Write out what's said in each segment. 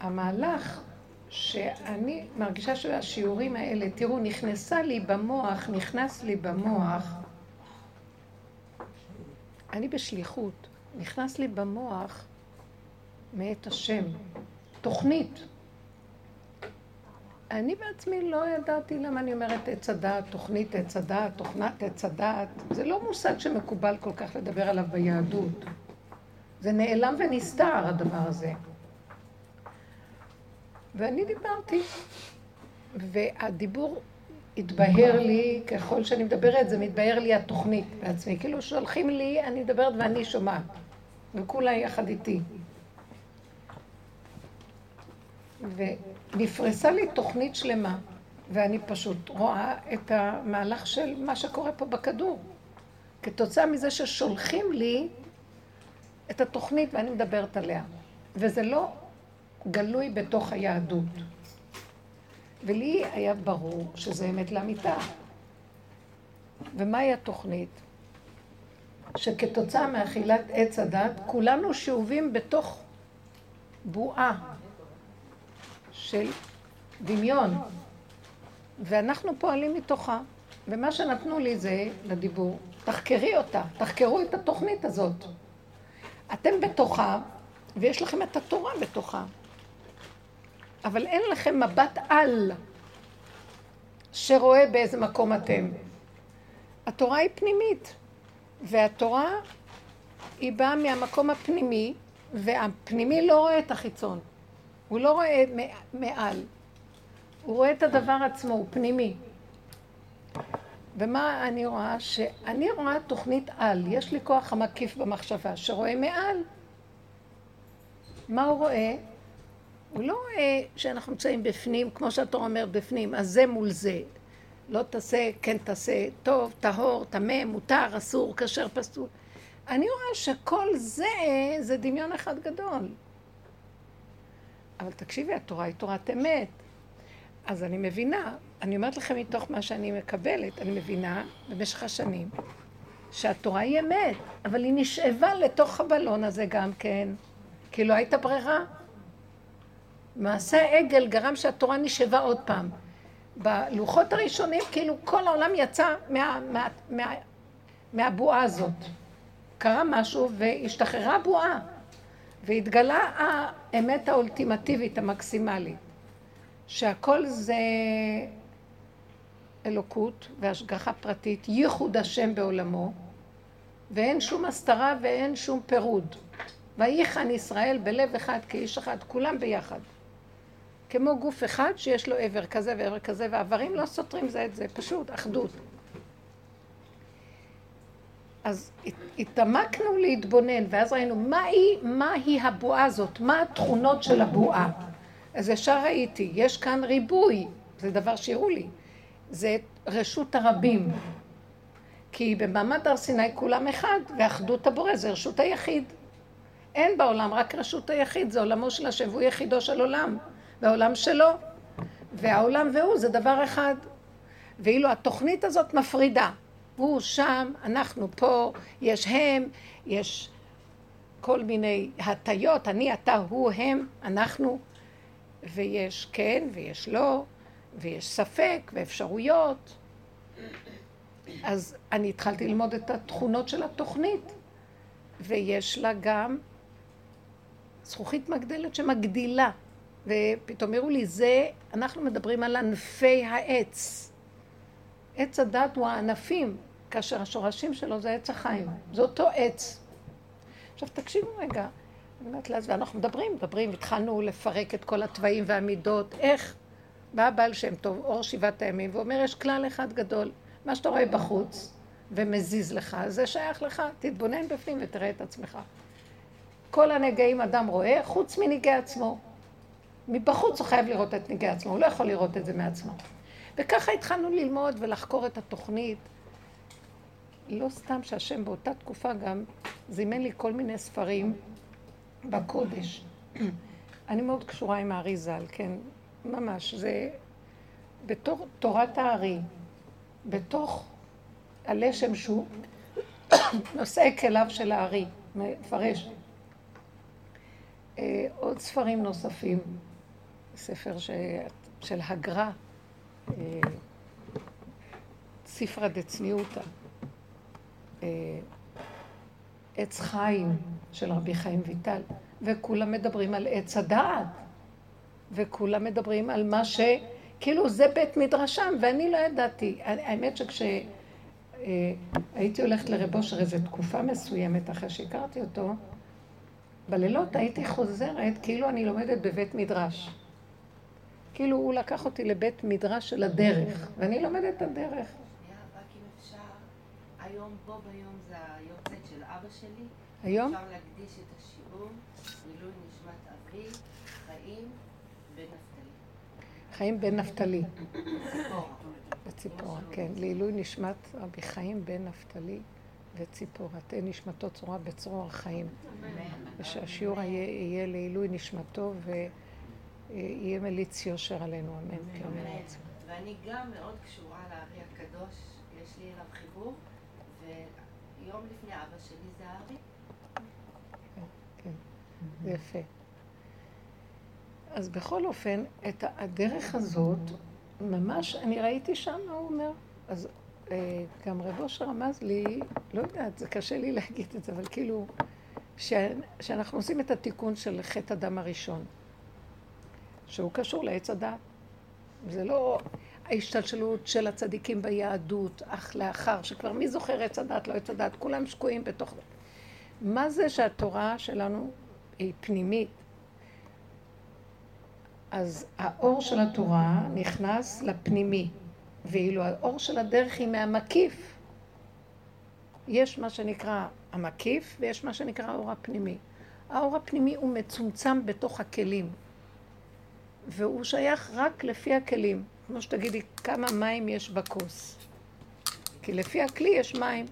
המהלך שאני מרגישה שהשיעורים האלה, תראו, נכנסה לי במוח, נכנס לי במוח, אני בשליחות, נכנס לי במוח מאת השם, תוכנית. אני בעצמי לא ידעתי למה אני אומרת עץ הדעת, תוכנית עץ הדעת, תוכנת עץ הדעת. זה לא מושג שמקובל כל כך לדבר עליו ביהדות. זה נעלם ונסתר הדבר הזה. ואני דיברתי, והדיבור התבהר לי, ככל שאני מדברת, זה מתבהר לי התוכנית בעצמי. כאילו שולחים לי, אני מדברת ואני שומעת. וכולה יחד איתי. ונפרסה לי תוכנית שלמה, ואני פשוט רואה את המהלך של מה שקורה פה בכדור. כתוצאה מזה ששולחים לי את התוכנית ואני מדברת עליה. וזה לא גלוי בתוך היהדות. ולי היה ברור שזה אמת לאמיתה. ומהי התוכנית? שכתוצאה מאכילת עץ הדת, כולנו שאובים בתוך בועה של דמיון, ואנחנו פועלים מתוכה. ומה שנתנו לי זה, לדיבור, תחקרי אותה, תחקרו את התוכנית הזאת. אתם בתוכה, ויש לכם את התורה בתוכה. אבל אין לכם מבט על שרואה באיזה מקום אתם. התורה היא פנימית, והתורה היא באה מהמקום הפנימי, והפנימי לא רואה את החיצון. הוא לא רואה מעל. הוא רואה את הדבר עצמו, הוא פנימי. ומה אני רואה? שאני רואה תוכנית על, יש לי כוח המקיף במחשבה, שרואה מעל. מה הוא רואה? הוא לא רואה שאנחנו נמצאים בפנים, כמו שאתה אומר בפנים, אז זה מול זה. לא תעשה, כן תעשה, טוב, טהור, טמא, מותר, אסור, כשר, פסול. אני רואה שכל זה, זה דמיון אחד גדול. אבל תקשיבי, התורה היא תורת אמת. אז אני מבינה, אני אומרת לכם מתוך מה שאני מקבלת, אני מבינה במשך השנים שהתורה היא אמת, אבל היא נשאבה לתוך הבלון הזה גם כן, כי לא הייתה ברירה. מעשה העגל גרם שהתורה נשאבה עוד פעם. בלוחות הראשונים, כאילו כל העולם יצא מה, מה, מה, מהבועה הזאת. קרה משהו והשתחררה הבועה, והתגלה האמת האולטימטיבית, המקסימלית, שהכל זה אלוקות והשגחה פרטית, ייחוד השם בעולמו, ואין שום הסתרה ואין שום פירוד. ויחן ישראל בלב אחד כאיש אחד, כולם ביחד. כמו גוף אחד שיש לו עבר כזה ועבר כזה, והאיברים לא סותרים זה את זה, פשוט אחדות. אז התעמקנו להתבונן, ואז ראינו מהי, מהי הבועה הזאת, מה התכונות של הבועה. אז ישר ראיתי, יש כאן ריבוי, זה דבר שהראו לי, זה רשות הרבים. כי במעמד הר סיני כולם אחד, ואחדות הבורא זה רשות היחיד. אין בעולם רק רשות היחיד, זה עולמו של השם, והוא יחידו של עולם. והעולם שלו. והעולם והוא זה דבר אחד. ואילו התוכנית הזאת מפרידה. הוא שם, אנחנו פה, יש הם, יש כל מיני הטיות, אני, אתה, הוא, הם, אנחנו, ויש כן ויש לא, ויש ספק ואפשרויות. אז אני התחלתי ללמוד את התכונות של התוכנית, ויש לה גם זכוכית מגדלת שמגדילה. ופתאום הראו לי, זה, אנחנו מדברים על ענפי העץ. עץ הדת הוא הענפים, כאשר השורשים שלו זה עץ החיים. זה אותו עץ. עכשיו תקשיבו רגע, אני אומרת לעצמי, אנחנו מדברים, מדברים, התחלנו לפרק את כל התוואים והמידות, איך בא בעל שם טוב, אור שבעת הימים, ואומר, יש כלל אחד גדול, מה שאתה רואה בחוץ ומזיז לך, זה שייך לך, תתבונן בפנים ותראה את עצמך. כל הנגעים אדם רואה, חוץ מנגעי עצמו. מבחוץ הוא חייב לראות את נגעי עצמו, הוא לא יכול לראות את זה מעצמו. וככה התחלנו ללמוד ולחקור את התוכנית. לא סתם שהשם באותה תקופה גם זימן לי כל מיני ספרים בקודש. אני מאוד קשורה עם הארי ז"ל, כן, ממש. זה בתור תורת הארי, בתוך הלשם שהוא נושא כליו של הארי, מפרש. אה, עוד ספרים נוספים. ספר ש... של הגר"א, אה, ספרא דצניעותא, אה, עץ חיים של רבי חיים ויטל, וכולם מדברים על עץ הדעת, וכולם מדברים על מה ש... כאילו זה בית מדרשם, ואני לא ידעתי. האמת שכשהייתי אה, הולכת לרב אושר איזו תקופה מסוימת אחרי שהכרתי אותו, בלילות הייתי חוזרת כאילו אני לומדת בבית מדרש. כאילו הוא לקח אותי לבית מדרש של הדרך, ואני לומדת את הדרך. היום בו ביום זה היורצייט של אבא שלי. היום? אפשר להקדיש את השיעור, מילוי נשמת אבי, חיים בן נפתלי. חיים בן נפתלי. בציפורה, כן. לעילוי נשמת רבי חיים בן נפתלי וציפורה. תהיה נשמתו צורה בצרור החיים. ושהשיעור יהיה לעילוי נשמתו ויהיה מליץ יושר עלינו, אמן. כן, ואני גם מאוד קשורה לארי הקדוש, יש לי אליו חיבור, ויום לפני אבא שלי זה הארי. כן, זה יפה. אז בכל אופן, את הדרך הזאת, ממש, אני ראיתי שם מה הוא אומר. אז אה, גם רב אושר רמז לי, לא יודעת, זה קשה לי להגיד את זה, אבל כאילו, שאנחנו עושים את התיקון של חטא הדם הראשון, שהוא קשור לעץ הדת. זה לא ההשתלשלות של הצדיקים ביהדות, אך לאחר, שכבר מי זוכר עץ הדת, לא עץ הדת, כולם שקועים בתוך זה. מה זה שהתורה שלנו היא פנימית? אז האור של התורה נכנס לפנימי, ואילו האור של הדרך היא מהמקיף. יש מה שנקרא המקיף ויש מה שנקרא האור הפנימי. האור הפנימי הוא מצומצם בתוך הכלים, והוא שייך רק לפי הכלים. כמו שתגידי, כמה מים יש בכוס. כי לפי הכלי יש מים,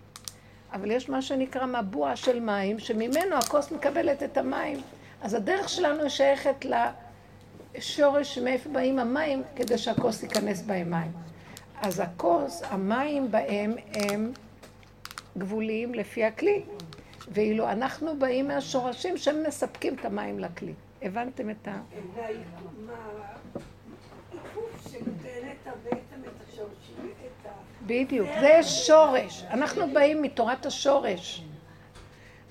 אבל יש מה שנקרא מבוע של מים, שממנו הכוס מקבלת את המים. אז הדרך שלנו שייכת לשורש מאיפה באים המים, כדי שהכוס ייכנס בהם מים. אז הכוס, המים בהם הם גבוליים לפי הכלי. ואילו אנחנו באים מהשורשים שהם מספקים את המים לכלי. הבנתם את ה... בדיוק, זה שורש. אנחנו באים מתורת השורש.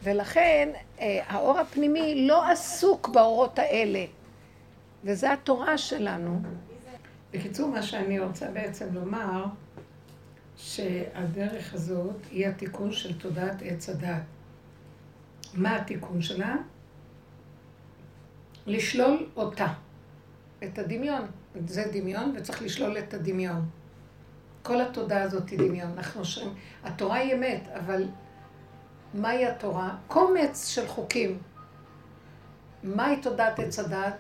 ולכן אה, האור הפנימי לא עסוק באורות האלה. וזו התורה שלנו. בקיצור, מה שאני רוצה בעצם לומר, שהדרך הזאת היא התיקון של תודעת עץ הדת. מה התיקון שלה? לשלול אותה, את הדמיון. זה דמיון וצריך לשלול את הדמיון. כל התודעה הזאת היא דמיון. אנחנו שרים, התורה היא אמת, אבל מהי התורה? קומץ של חוקים. מהי תודעת עץ הדת?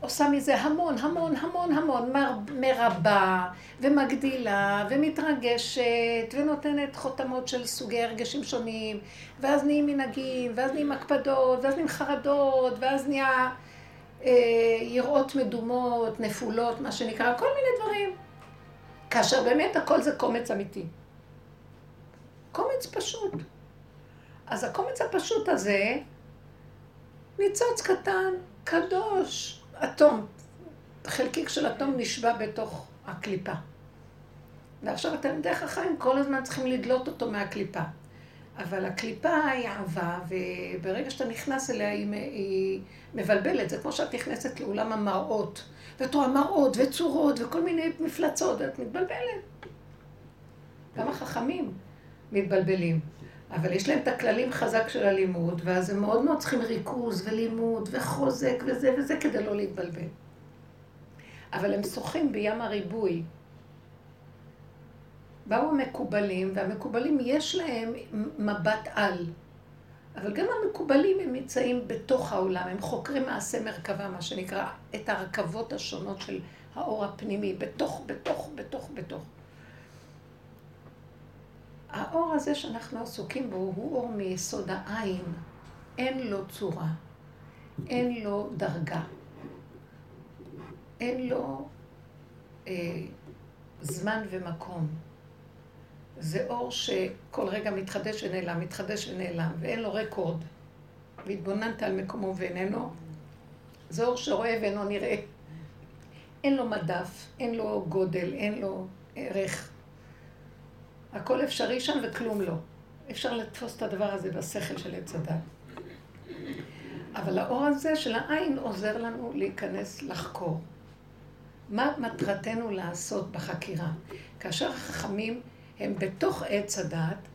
עושה מזה המון, המון, המון, המון, מרבה, ומגדילה, ומתרגשת, ונותנת חותמות של סוגי הרגשים שונים, ואז נהיים מנהגים, ואז נהיים הקפדות, ואז נהיים חרדות, ואז נהיה אה, יראות מדומות, נפולות, מה שנקרא, כל מיני דברים. כאשר באמת הכל זה קומץ אמיתי. קומץ פשוט. אז הקומץ הפשוט הזה, ניצוץ קטן, קדוש, אטום, חלקיק של אטום נשבע בתוך הקליפה. ועכשיו אתם דרך החיים כל הזמן צריכים לדלות אותו מהקליפה. אבל הקליפה היא אהבה, וברגע שאתה נכנס אליה היא, היא מבלבלת. זה כמו שאת נכנסת לאולם המראות, ואת רואה מראות וצורות וכל מיני מפלצות, ואת מתבלבלת. גם החכמים מתבלבלים. אבל יש להם את הכללים חזק של הלימוד, ואז הם מאוד מאוד צריכים ריכוז ולימוד וחוזק וזה וזה כדי לא להתבלבל. אבל הם שוחים בים הריבוי. באו המקובלים, והמקובלים יש להם מבט על. אבל גם המקובלים הם נמצאים בתוך העולם, הם חוקרים מעשה מרכבה, מה שנקרא, את הרכבות השונות של האור הפנימי, בתוך, בתוך, בתוך, בתוך. האור הזה שאנחנו עסוקים בו הוא אור מיסוד העין. אין לו צורה, אין לו דרגה, אין לו אה, זמן ומקום. זה אור שכל רגע מתחדש ונעלם, מתחדש ונעלם, ואין לו רקורד. והתבוננת על מקומו ואיננו, זה אור שרואה ואינו נראה. אין לו מדף, אין לו גודל, אין לו ערך. הכל אפשרי שם וכלום לא. אפשר לתפוס את הדבר הזה בשכל של עץ הדת. אבל האור הזה של העין עוזר לנו להיכנס לחקור. מה מטרתנו לעשות בחקירה? כאשר החכמים הם בתוך עץ הדת,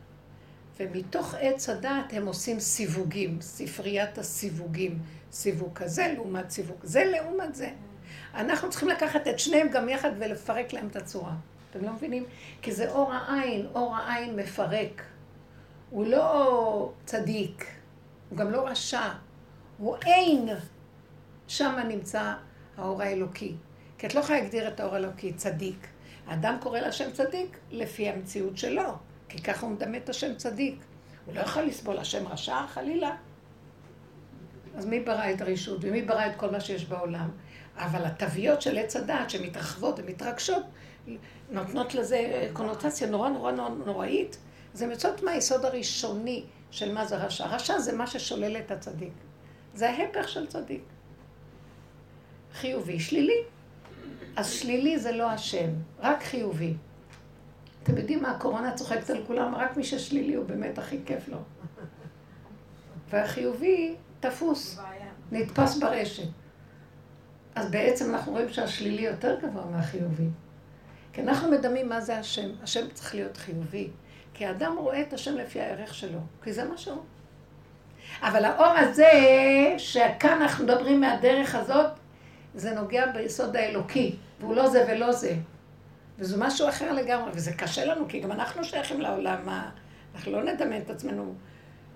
ומתוך עץ הדת הם עושים סיווגים, ספריית הסיווגים. סיווג כזה לעומת סיווג זה לעומת זה. אנחנו צריכים לקחת את שניהם גם יחד ולפרק להם את הצורה. אתם לא מבינים? כי זה אור העין, אור העין מפרק. הוא לא צדיק, הוא גם לא רשע, הוא אין. שם נמצא האור האלוקי. כי את לא יכולה להגדיר את האור האלוקי צדיק. האדם קורא לשם צדיק לפי המציאות שלו, כי ככה הוא מדמה את השם צדיק. הוא לא יכול לסבול השם רשע, חלילה. אז מי ברא את הרשות ומי ברא את כל מה שיש בעולם? אבל התוויות של עץ הדעת שמתרחבות ומתרגשות, נותנות לזה קונוטציה נורא נורא נוראית, זה יוצאות מהיסוד הראשוני של מה זה רשע. רשע זה מה ששולל את הצדיק. זה ההפך של צדיק. חיובי, שלילי. אז שלילי זה לא השם, רק חיובי. אתם יודעים מה, הקורונה צוחקת על כולם, רק מי ששלילי הוא באמת הכי כיף לו. והחיובי תפוס, נתפס ברשת. אז בעצם אנחנו רואים שהשלילי יותר גבוה מהחיובי. כי אנחנו מדמים מה זה השם. השם צריך להיות חיובי. כי האדם רואה את השם לפי הערך שלו, כי זה מה שהוא. אבל האור הזה, שכאן אנחנו מדברים מהדרך הזאת, זה נוגע ביסוד האלוקי, והוא לא זה ולא זה. וזה משהו אחר לגמרי, וזה קשה לנו, כי גם אנחנו שייכים לעולם, אנחנו לא נדמיין את עצמנו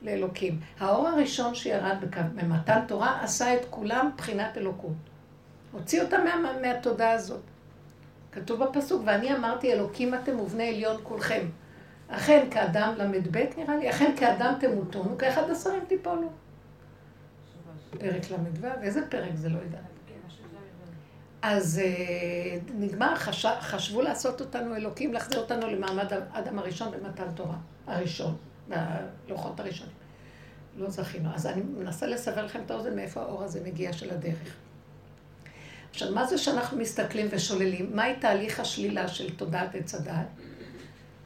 לאלוקים. האור הראשון שירד במתן תורה עשה את כולם בחינת אלוקות. הוציא אותם מה, מהתודעה הזאת. כתוב בפסוק, ואני אמרתי אלוקים אתם ובני עליון כולכם. אכן כאדם ל"ב נראה לי, אכן כאדם תמותונו, כאחד השרים תיפולו. פרק ל"ו, איזה פרק זה לא יודע. אז אה, נגמר, חש... חשבו לעשות אותנו אלוקים, להחזיר אותנו למעמד האדם הראשון במתן תורה, הראשון, בלוחות הראשונים. לא זכינו. אז אני מנסה לסבר לכם את האוזן מאיפה האור הזה מגיע של הדרך. עכשיו, מה זה שאנחנו מסתכלים ושוללים? מהי תהליך השלילה של תודעת עץ הדעת?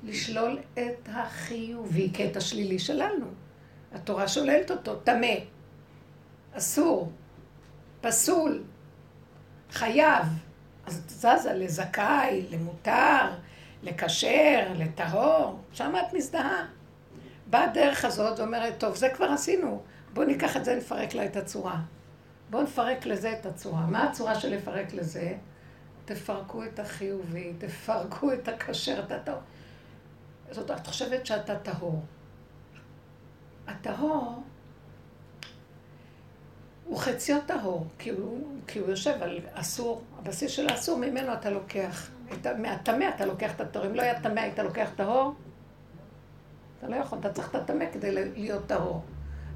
לשלול את החיובי כאת השלילי שלנו. התורה שוללת אותו, טמא, אסור, פסול, חייב. אז את זזה לזכאי, למותר, לכשר, לטהור, שם את מזדהה. באה הדרך הזאת ואומרת, טוב, זה כבר עשינו, בואו ניקח את זה, נפרק לה את הצורה. בואו נפרק לזה את הצורה. מה הצורה של לפרק לזה? תפרקו את החיובי, תפרקו את הכשר, את הטהור. זאת אומרת, את חושבת שאתה טהור. הטהור הוא חציו טהור, כי הוא, כי הוא יושב על אסור, הבסיס של האסור, ממנו אתה לוקח, מהטמא אתה לוקח את הטהור. אם לא היה טמא, היית לוקח טהור? אתה לא יכול, אתה צריך את הטמא כדי להיות טהור.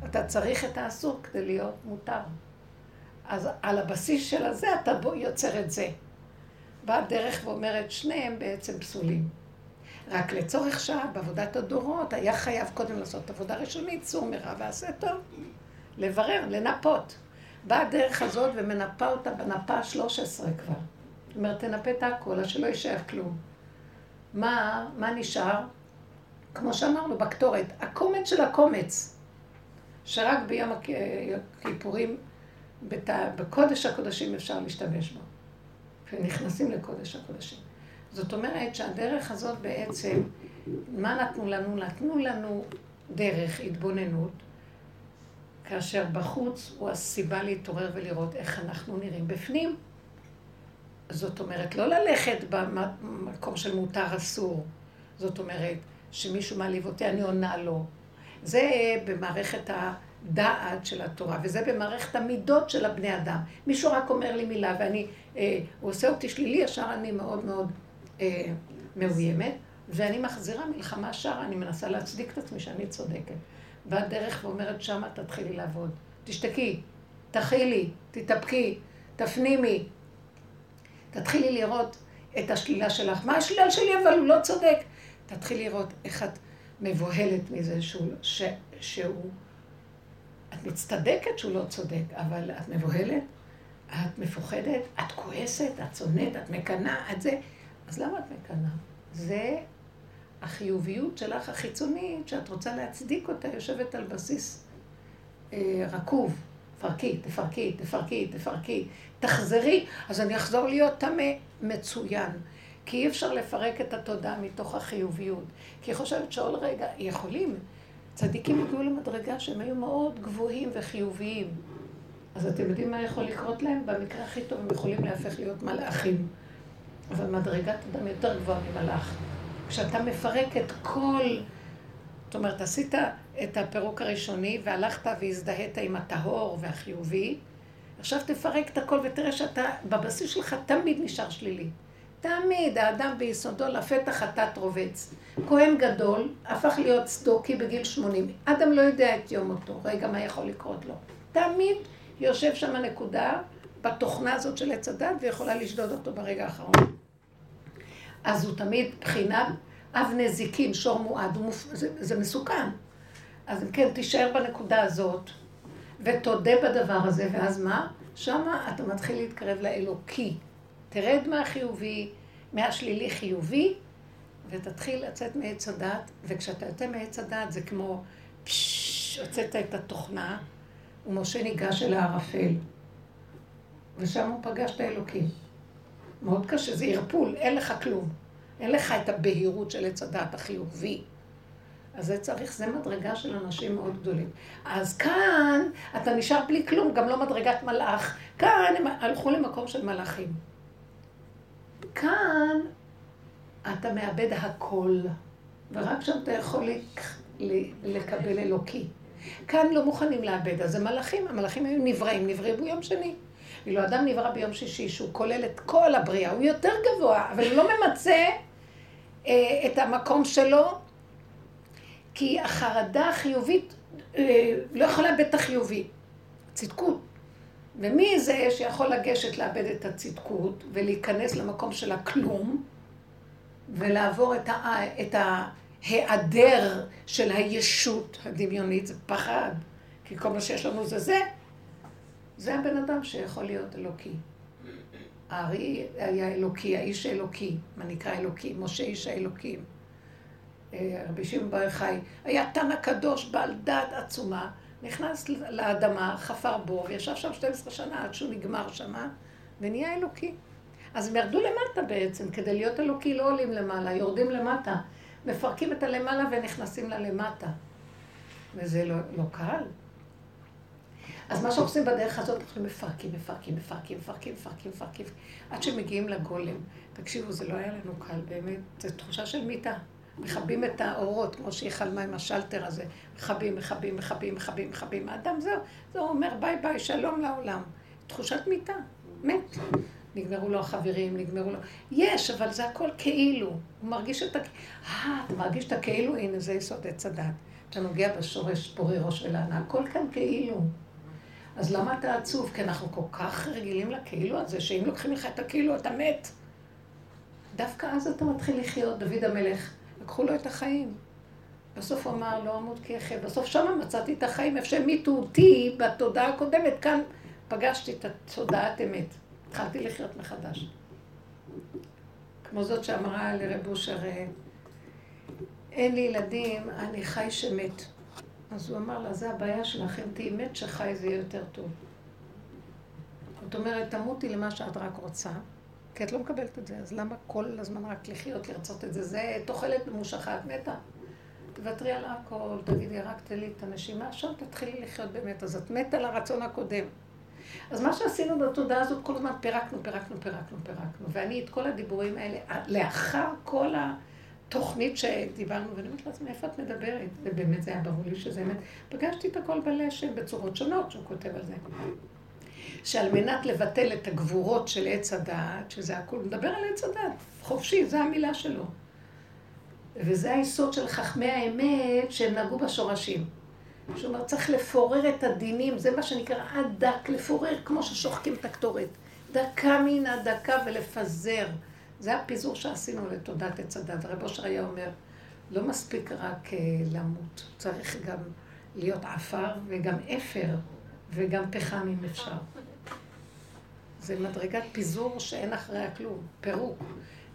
אתה צריך את האסור כדי להיות מותר. אז על הבסיס של הזה אתה יוצר את זה. באה דרך ואומרת, שניהם בעצם פסולים. רק לצורך שעה, בעבודת הדורות, היה חייב קודם לעשות עבודה ראשונית, צור מרע ועשה טוב. לברר, לנפות. באה הדרך הזאת ומנפה אותה בנפה ה-13 כבר. זאת אומרת, תנפה את הכל, אז שלא יישאר כלום. מה, מה נשאר? כמו שאמרנו, בקטורת, הקומץ של הקומץ, שרק ביום הכיפורים, בקודש הקודשים אפשר להשתמש בו. ונכנסים לקודש הקודשים. זאת אומרת שהדרך הזאת בעצם, מה נתנו לנו? נתנו לנו דרך התבוננות, כאשר בחוץ הוא הסיבה להתעורר ולראות איך אנחנו נראים בפנים. זאת אומרת, לא ללכת במקום של מותר אסור. זאת אומרת, שמישהו מעליב אותי, אני עונה לו. זה במערכת הדעת של התורה, וזה במערכת המידות של הבני אדם. מישהו רק אומר לי מילה ואני, אה, הוא עושה אותי שלילי, ישר אני מאוד מאוד אה, מאוימת, ואני מחזירה מלחמה שער, אני מנסה להצדיק את עצמי שאני צודקת. באה דרך ואומרת, שמה תתחילי לעבוד. תשתקי, תכילי, תתאפקי, תפנימי. תתחילי לראות את השלילה שלך. מה השלילה שלי? אבל הוא לא צודק. תתחילי לראות איך את מבוהלת מזה שהוא, ש, שהוא... את מצטדקת שהוא לא צודק, אבל את מבוהלת? את מפוחדת, את כועסת, את שונאת, את מקנאה, את זה. אז למה את מקנאה? זה החיוביות שלך החיצונית, שאת רוצה להצדיק אותה, יושבת על בסיס אה, רקוב. תפרקי, תפרקי, תפרקי, תפרקי. תחזרי, אז אני אחזור להיות טמא מצוין. כי אי אפשר לפרק את התודעה מתוך החיוביות. כי היא חושבת שעוד רגע, יכולים. צדיקים הגיעו למדרגה שהם היו מאוד גבוהים וחיוביים. אז אתם יודעים מה יכול לקרות להם? במקרה הכי טוב הם יכולים להפך להיות מלאכים. אבל מדרגת אדם יותר גבוהה ממלאך. כשאתה מפרק את כל... זאת אומרת, עשית את הפירוק הראשוני והלכת והזדהית עם הטהור והחיובי, עכשיו תפרק את הכל ותראה שאתה, בבסיס שלך תמיד נשאר שלילי. תמיד האדם ביסודו לפתח חטאת רובץ. כהן גדול הפך להיות סדוקי בגיל 80. אדם לא יודע את יום מותו, רגע מה יכול לקרות לו. תמיד יושב שם נקודה בתוכנה הזאת של עץ הדת ויכולה לשדוד אותו ברגע האחרון. אז הוא תמיד בחינת אב נזיקין, שור מועד, מופ... זה, זה מסוכן. אז אם כן, תישאר בנקודה הזאת, ותודה בדבר הזה, ואז מה? שמה אתה מתחיל להתקרב לאלוקי. תרד מהחיובי, מהשלילי חיובי, ותתחיל לצאת מעץ הדת, וכשאתה יוצא מעץ הדת זה כמו פששש, הוצאת את התוכנה, ומשה ניגש אל הערפל. ושם הוא פגש את האלוקים. מאוד קשה, זה ערפול, אין לך כלום. אין לך את הבהירות של עץ הדעת החיובי. אז זה צריך, זה מדרגה של אנשים מאוד גדולים. אז כאן אתה נשאר בלי כלום, גם לא מדרגת מלאך. כאן הם הלכו למקום של מלאכים. כאן אתה מאבד הכל, ורק שם אתה יכול לקבל אלוקי. כאן לא מוכנים לאבד, אז זה מלאכים, המלאכים היו נבראים, נבראו ביום שני. ואילו אדם נברא ביום שישי, שהוא כולל את כל הבריאה, הוא יותר גבוה, אבל הוא לא ממצה אה, את המקום שלו, כי החרדה החיובית אה, לא יכולה לאבד את החיובי. צדקות. ומי זה שיכול לגשת לאבד את הצדקות ולהיכנס למקום של הכלום ולעבור את, ה, את ההיעדר של הישות הדמיונית, זה פחד, כי כל מה שיש לנו זה זה, זה הבן אדם שיכול להיות אלוקי. הארי היה אלוקי, האיש האלוקי, מה נקרא אלוקי, משה איש האלוקים. אה, רבי שמעון בר חי, היה תנא קדוש בעל דעת עצומה, נכנס לאדמה, חפר בור, וישב שם 12 שנה עד שהוא נגמר שמה, ונהיה אלוקי. אז הם ירדו למטה בעצם, כדי להיות אלוקי לא עולים למעלה, יורדים למטה. מפרקים את הלמעלה ונכנסים ללמטה. וזה לא, לא קל. אז מה שעושים בדרך הזאת, אנחנו מפרקים, מפרקים, מפרקים, מפרקים, מפרקים, מפרקים, עד שמגיעים לגולם. תקשיבו, זה לא היה לנו קל, באמת, זו תחושה של מיתה. מכבים את האורות, כמו שהיא חלמה עם השלטר הזה. מכבים, מכבים, מכבים, מכבים, מכבים. האדם זהו, זה אומר ביי ביי, שלום לעולם. תחושת מיתה, מת. נגמרו לו החברים, נגמרו לו... יש, אבל זה הכל כאילו. הוא מרגיש את ה... אה, אתה מרגיש את הכאילו? הנה, זה יסוד עץ הדת. אתה נוגע בשורש פורי ראש ולענה, הכל כאן כאילו. אז למה אתה עצוב? כי אנחנו כל כך רגילים לכאילו הזה, שאם לוקחים לך את הכאילו, אתה מת. דווקא אז אתה מתחיל לחיות, דוד המלך, לקחו לו את החיים. בסוף הוא אמר, לא אמות כי יחיה. בסוף שמה מצאתי את החיים, איפה שהמיתו אותי בתודעה הקודמת, כאן פגשתי את התודעת אמת. התחלתי לחיות מחדש. כמו זאת שאמרה לרב אושר, אין לי ילדים, אני חי שמת. אז הוא אמר לה, זה הבעיה שלך, אם תהיי מת שחי זה יהיה יותר טוב. זאת אומרת, תמותי למה שאת רק רוצה, כי את לא מקבלת את זה, אז למה כל הזמן רק לחיות, לרצות את זה? זה תוחלת ממושכה, את מתה. תוותרי על הכל, תגידי, רק תן לי את הנשימה, עכשיו תתחילי לחיות באמת. אז את מתה לרצון הקודם. אז מה שעשינו בתודעה הזאת, כל הזמן פירקנו, פירקנו, פירקנו, פירקנו. ואני את כל הדיבורים האלה, לאחר כל התוכנית שדיברנו, ואני אומרת לעצמי, איפה את מדברת? ובאמת זה היה ברור לי שזה אמת. פגשתי את הכל בלשם בצורות שונות שהוא כותב על זה. שעל מנת לבטל את הגבורות של עץ הדעת, שזה הכול, מדבר על עץ הדעת, חופשי, זו המילה שלו. וזה היסוד של חכמי האמת שהם נגעו בשורשים. שהוא אומר, צריך לפורר את הדינים, זה מה שנקרא עד דק, לפורר כמו ששוחקים את הקטורת. דקה מן הדקה ולפזר. זה הפיזור שעשינו לתודעת עץ הדת. הרב אושר היה אומר, לא מספיק רק uh, למות, צריך גם להיות עפר וגם אפר וגם פחם אם אפשר. זה מדרגת פיזור שאין אחריה כלום, פירוק.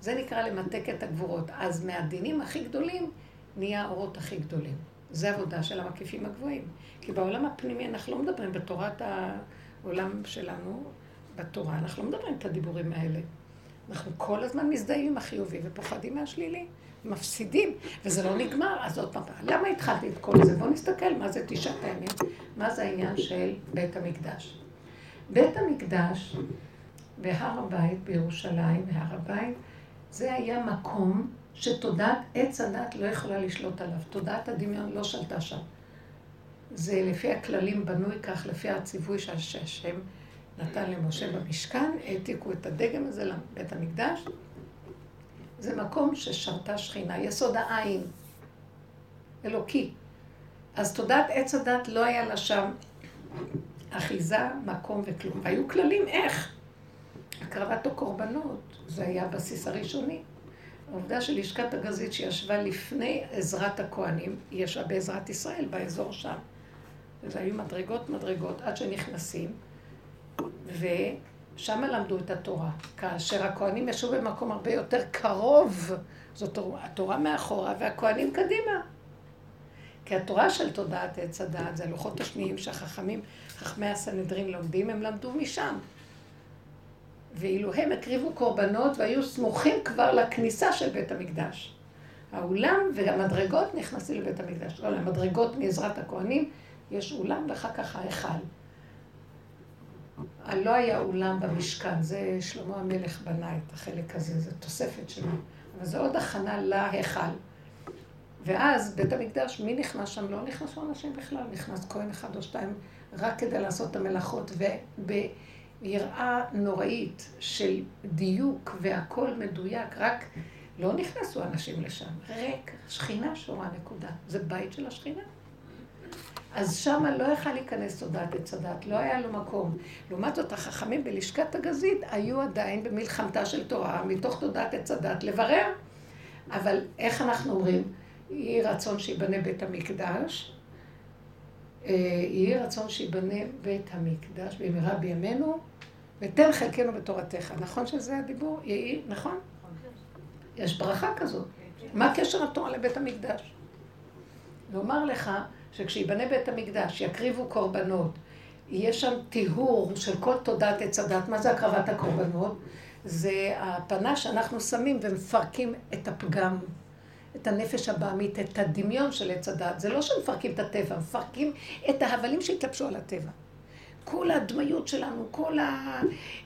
זה נקרא למתק את הגבורות. אז מהדינים הכי גדולים נהיה האורות הכי גדולים. זה עבודה של המקיפים הגבוהים. כי בעולם הפנימי אנחנו לא מדברים בתורת העולם שלנו, בתורה, אנחנו לא מדברים את הדיבורים האלה. אנחנו כל הזמן מזדהים עם החיובי ופוחדים מהשלילי. מפסידים, וזה לא נגמר, אז עוד פעם, למה התחלתי את כל זה? בואו נסתכל מה זה תשעת הימים, מה זה העניין של בית המקדש. בית המקדש בהר הבית בירושלים, בהר הבית, זה היה מקום שתודעת עץ הדת לא יכולה לשלוט עליו. תודעת הדמיון לא שלטה שם. זה לפי הכללים בנוי כך, לפי הציווי שהשם נתן למשה במשכן, העתיקו את הדגם הזה לבית המקדש. זה מקום ששרתה שכינה, יסוד העין, אלוקי. אז תודעת עץ הדת לא היה לה שם אחיזה, מקום וכלום. והיו כללים איך. הקרבת הקורבנות, זה היה הבסיס הראשוני. העובדה של לשכת הגזית שישבה לפני עזרת הכוהנים, היא ישבה בעזרת ישראל, באזור שם. וזה היו מדרגות מדרגות עד שנכנסים, ושם למדו את התורה. כאשר הכוהנים ישבו במקום הרבה יותר קרוב, זאת התורה מאחורה והכוהנים קדימה. כי התורה של תודעת עץ הדעת זה הלוחות השניים שהחכמים, חכמי הסנהדרין לומדים, הם למדו משם. ואילו הם הקריבו קורבנות והיו סמוכים כבר לכניסה של בית המקדש. האולם והמדרגות נכנסים לבית המקדש. לא, למדרגות מעזרת הכוהנים יש אולם ואחר כך ההיכל. לא היה אולם במשכן, זה שלמה המלך בנה את החלק הזה, זו תוספת שלו. אבל זו עוד הכנה להיכל. ואז בית המקדש, מי נכנס שם? לא נכנסו אנשים בכלל, נכנס כהן אחד או שתיים רק כדי לעשות את המלאכות. וביראה נוראית של דיוק והכל מדויק, רק לא נכנסו אנשים לשם. ריק, שכינה שורה נקודה. זה בית של השכינה. אז שם לא יכל להיכנס תודעת עץ הדת, לא היה לו מקום. לעומת זאת, החכמים בלשכת הגזית היו עדיין במלחמתה של תורה, מתוך תודעת עץ הדת, לברר. אבל איך אנחנו אומרים? יהי רצון שיבנה בית המקדש, יהי רצון שיבנה בית המקדש במהרה בימינו, ותן חלקנו בתורתך. נכון שזה הדיבור? יהי, נכון? יש ברכה כזאת. מה קשר התורה לבית המקדש? לומר לך שכשיבנה בית המקדש, יקריבו קורבנות, יהיה שם טיהור של כל תודעת עץ הדת. מה זה הקרבת הקורבנות? זה הפנה שאנחנו שמים ומפרקים את הפגם. את הנפש הבעמית, את הדמיון של עץ הדעת. זה לא שמפרקים את הטבע, מפרקים את ההבלים שהתלבשו על הטבע. כל הדמיות שלנו, כל ה...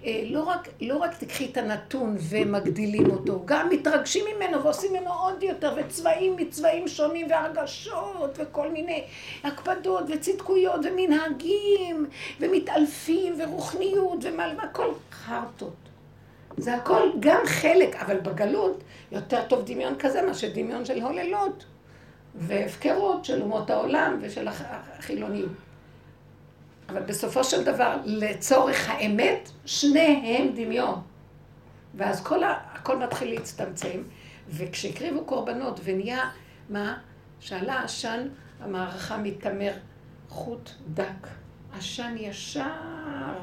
אה, לא רק, לא רק תקחי את הנתון ומגדילים אותו, גם מתרגשים ממנו ועושים ממנו עוד יותר, וצבעים מצבעים שונים, והרגשות, וכל מיני הקפדות, וצדקויות, ומנהגים, ומתעלפים, ורוחניות, ומה, והכל חרטות. זה הכל גם חלק, אבל בגלות יותר טוב דמיון כזה מאשר דמיון של הוללות והפקרות של אומות העולם ושל החילוניות. אבל בסופו של דבר, לצורך האמת, שניהם דמיון. ואז כל ה... הכל מתחיל להצטמצם, וכשהקריבו קורבנות ונהיה, מה? שעלה עשן, המערכה מתעמר חוט דק. עשן ישר.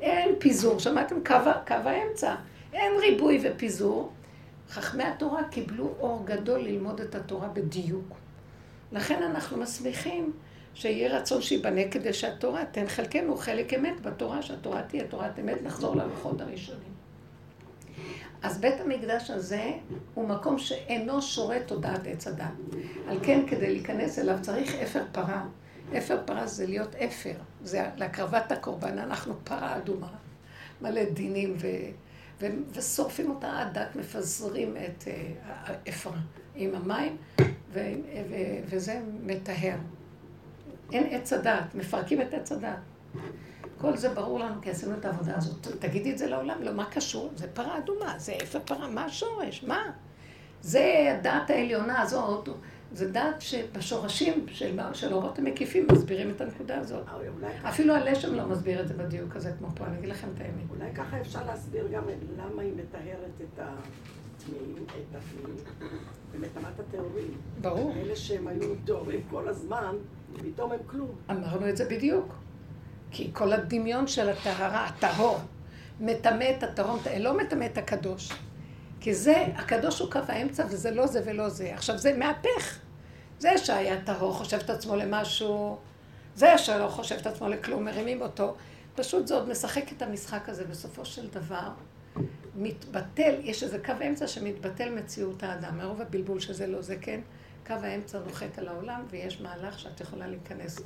אין פיזור, שמעתם? קו, קו האמצע. אין ריבוי ופיזור. חכמי התורה קיבלו אור גדול ללמוד את התורה בדיוק. לכן אנחנו מסמיכים שיהיה רצון שייבנה כדי שהתורה תן חלקנו חלק אמת בתורה, שהתורה תהיה תורת אמת, נחזור ללוחות הראשונים. אז בית המקדש הזה הוא מקום שאינו שורת תודעת עץ הדת. על כן, כדי להיכנס אליו צריך אפר פרה. אפר פרה זה להיות אפר, זה להקרבת הקורבן, אנחנו פרה אדומה, מלא דינים ו... ו... ושורפים אותה עד דת, מפזרים את האפר עם המים, ו... ו... וזה מטהר. אין עץ הדת, מפרקים את עץ הדת. כל זה ברור לנו כי עשינו את העבודה הזאת. תגידי את זה לעולם, לא, מה קשור? זה פרה אדומה, זה אפר פרה, מה השורש? מה? זה הדעת העליונה הזאת, זה דעת שבשורשים של, של אורות המקיפים מסבירים את הנקודה הזאת. אפילו הלשם לא מסביר את זה בדיוק הזה כמו פה, אני אגיד לכם את האמת. אולי ככה אפשר להסביר גם למה היא מטהרת את הטמאים, את הפנים, ומטמאת הטהורים. ברור. אלה שהם היו טהורים כל הזמן, פתאום הם כלום. אמרנו את זה בדיוק. כי כל הדמיון של הטהרה, הטהור, מטמא את התרום, לא מטמא את הקדוש. כי זה, הקדוש הוא קו האמצע וזה לא זה ולא זה. עכשיו זה מהפך. זה שהיה טהור חושב את עצמו למשהו, זה שלא חושב את עצמו לכלום, מרימים אותו. פשוט זה עוד משחק את המשחק הזה בסופו של דבר. מתבטל, יש איזה קו אמצע שמתבטל מציאות האדם, מרוב הבלבול שזה לא זה כן, קו האמצע נוחת על העולם ויש מהלך שאת יכולה להיכנס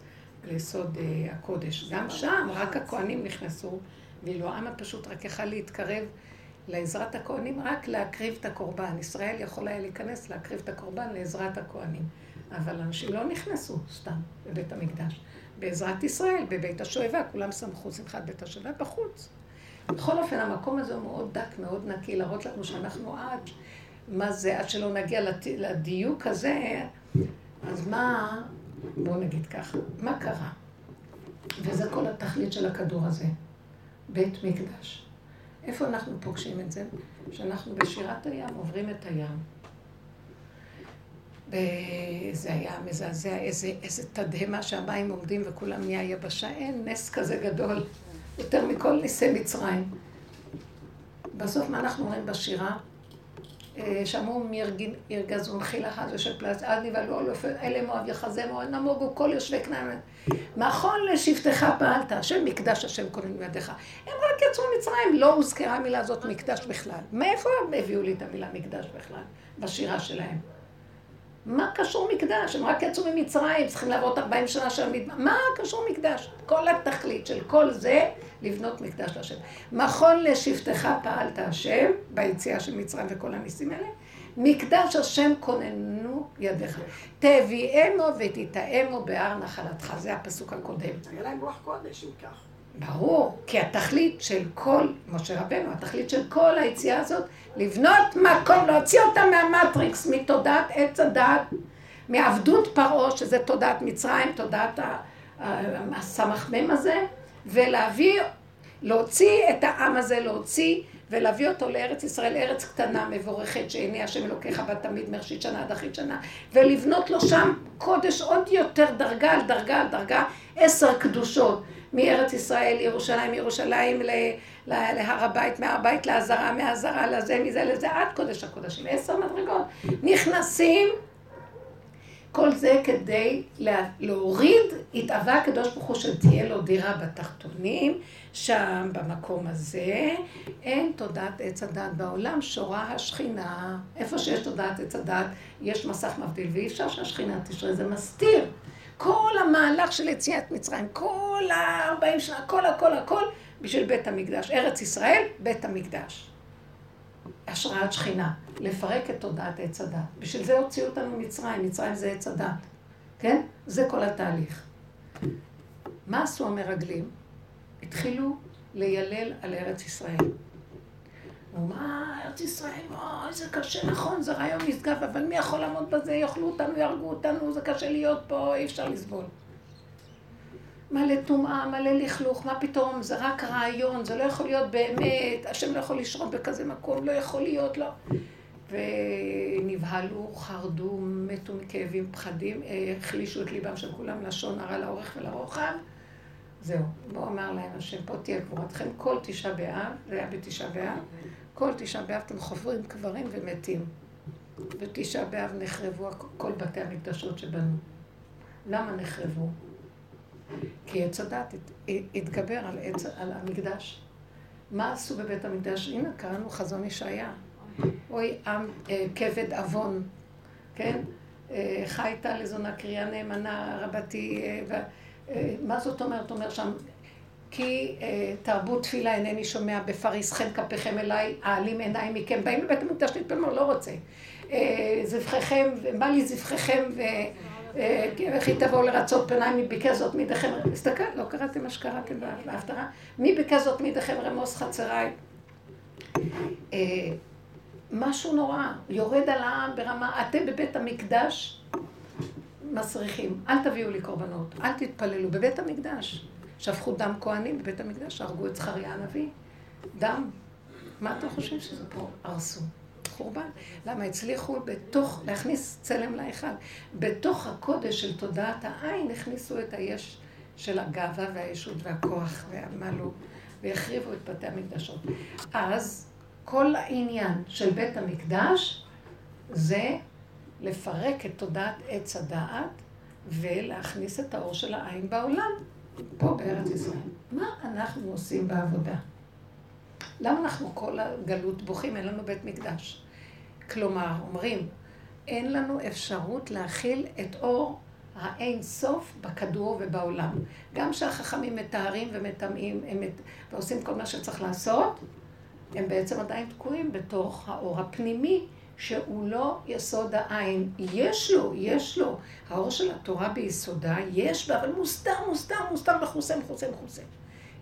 ליסוד uh, הקודש. גם שם רק הכוהנים נכנסו, ואילו העם הפשוט רק יכל להתקרב לעזרת הכוהנים, רק להקריב את הקורבן. ישראל יכול היה להיכנס להקריב את הקורבן לעזרת הכוהנים. אבל אנשים לא נכנסו סתם לבית המקדש. בעזרת ישראל, בבית השואבה, כולם שמחו שמחת בית השואבה בחוץ. בכל אופן, המקום הזה הוא מאוד דק, מאוד נקי, להראות לנו שאנחנו עד, מה זה, עד שלא נגיע לדיוק הזה, אז מה, בואו נגיד ככה, מה קרה? וזה כל התכלית של הכדור הזה, בית מקדש. איפה אנחנו פוגשים את זה? שאנחנו בשירת הים עוברים את הים. וזה היה מזעזע, איזה, איזה תדהמה שהמים עומדים וכולם נהיה יבשה. אין נס כזה גדול, יותר מכל ניסי מצרים. בסוף מה אנחנו רואים בשירה? אה, שמעו מירגזון חיל אחד ושל פלס, אל נבהלו אלה מואב יחזה מואב נמוגו כל יושבי כנען. נכון לשבטך פעלת, השם מקדש השם קוראים בידיך. הם רק יצאו ממצרים, לא הוזכרה המילה הזאת מקדש בכלל. מאיפה הם הביאו לי את המילה מקדש בכלל? בשירה שלהם. מה קשור מקדש? הם רק יצאו ממצרים, צריכים לעבוד 40 שנה של המדבר. מה קשור מקדש? כל התכלית של כל זה, לבנות מקדש להשם. מכון לשבטך פעלת השם, ביציאה של מצרים וכל הניסים האלה. מקדש השם כוננו ידיך. תביאמו ותתאמו בהר נחלתך. זה הפסוק הקודם. היה להם רוח קודש אם כך. ברור, כי התכלית של כל, משה רבנו, התכלית של כל היציאה הזאת, לבנות מקום, להוציא אותם מהמטריקס, מתודעת עץ הדת, מעבדות פרעה, שזה תודעת מצרים, תודעת הסמ"ם הזה, ולהביא, להוציא את העם הזה, להוציא ולהביא אותו לארץ ישראל, ארץ קטנה, מבורכת, שעיני השם אלוקיך בה תמיד מראשית שנה עד אחרית שנה, ולבנות לו שם קודש עוד יותר, דרגה על דרגה על דרגה, עשר קדושות. מארץ ישראל לירושלים, מירושלים להר הבית, מהר הבית לעזרה, מהעזרה לזה, מזה לזה, עד קודש הקודשים, עשר מדרגות. נכנסים, כל זה כדי להוריד, התאווה הקדוש ברוך הוא שתהיה לו דירה בתחתונים, שם במקום הזה, אין תודעת עץ הדת בעולם, שורה השכינה. איפה שיש תודעת עץ הדת, יש מסך מבדיל, ואי אפשר שהשכינה תשרה, זה מסתיר. כל המהלך של יציאת מצרים, כל ה-40 שנה, הכל, הכל, הכל, בשביל בית המקדש. ארץ ישראל, בית המקדש. השראת שכינה, לפרק את תודעת עץ הדת. בשביל זה הוציאו אותנו ממצרים, מצרים זה עץ הדת. כן? זה כל התהליך. מה עשו המרגלים? התחילו לילל על ארץ ישראל. מה, ארץ ישראל, וואי, זה קשה, נכון, זה רעיון נשגב, אבל מי יכול לעמוד בזה? יאכלו אותנו, יהרגו אותנו, זה קשה להיות פה, אי אפשר לסבול. מלא טומאה, מלא לכלוך, מה פתאום, זה רק רעיון, זה לא יכול להיות באמת, השם לא יכול לשרוד בכזה מקום, לא יכול להיות, לא. ונבהלו, חרדו, מתו מכאבים, פחדים, החלישו את ליבם של כולם, לשון הרע לאורך ולרוחב. זהו, בואו אמר להם השם, פה תהיה קבורתכם כל תשעה באב, זה היה בתשעה באב, כל תשעה באב אתם חופרים קברים ומתים. בתשעה באב נחרבו כל בתי המקדשות שבנו. למה נחרבו? כי עץ הדת התגבר על, עץ, על המקדש. מה עשו בבית המקדש? הנה, קראנו חזון ישעיה. אוי, עם אה, כבד עוון, כן? אה, חי טל לזונה קריאה נאמנה רבתי, אה, אה, מה זאת אומרת? אומר שם, כי אה, תרבות תפילה אינני שומע בפריס חן כפיכם אליי, העלים עיניים מכם. באים לבית המקדש להתפלמור, לא רוצה. אה, זבחיכם, בא לי זבחיכם, וכי תבואו לרצות פניי, מי ביקש זאת מידיכם, הסתכל, לא קראתם מה שקראתם בהפטרה, מי ביקש זאת מידיכם רמוס חצריי. משהו נורא, יורד על העם ברמה, אתם בבית המקדש מסריחים, אל תביאו לי קורבנות, אל תתפללו, בבית המקדש. שפכו דם כהנים בבית המקדש, הרגו את זכריה הנביא. דם. מה אתם חושבים שזה פה? הרסו. חורבן. למה הצליחו בתוך, להכניס צלם להיכל. בתוך הקודש של תודעת העין הכניסו את היש של הגאווה והישות והכוח והמלו והחריבו את בתי המקדשות. אז כל העניין של בית המקדש זה לפרק את תודעת עץ הדעת ולהכניס את האור של העין בעולם, פה בארץ ישראל. מה אנחנו עושים בעבודה? למה אנחנו כל הגלות בוכים? אין לנו בית מקדש. כלומר, אומרים, אין לנו אפשרות להכיל את אור האין סוף בכדור ובעולם. גם כשהחכמים מתארים ומטמאים מת... ועושים כל מה שצריך לעשות, הם בעצם עדיין תקועים בתוך האור הפנימי, שהוא לא יסוד העין. יש לו, יש לו. האור של התורה ביסודה, יש בה, אבל מוסתר, מוסתר, מוסתר, מכוסה, מכוסה, מכוסה.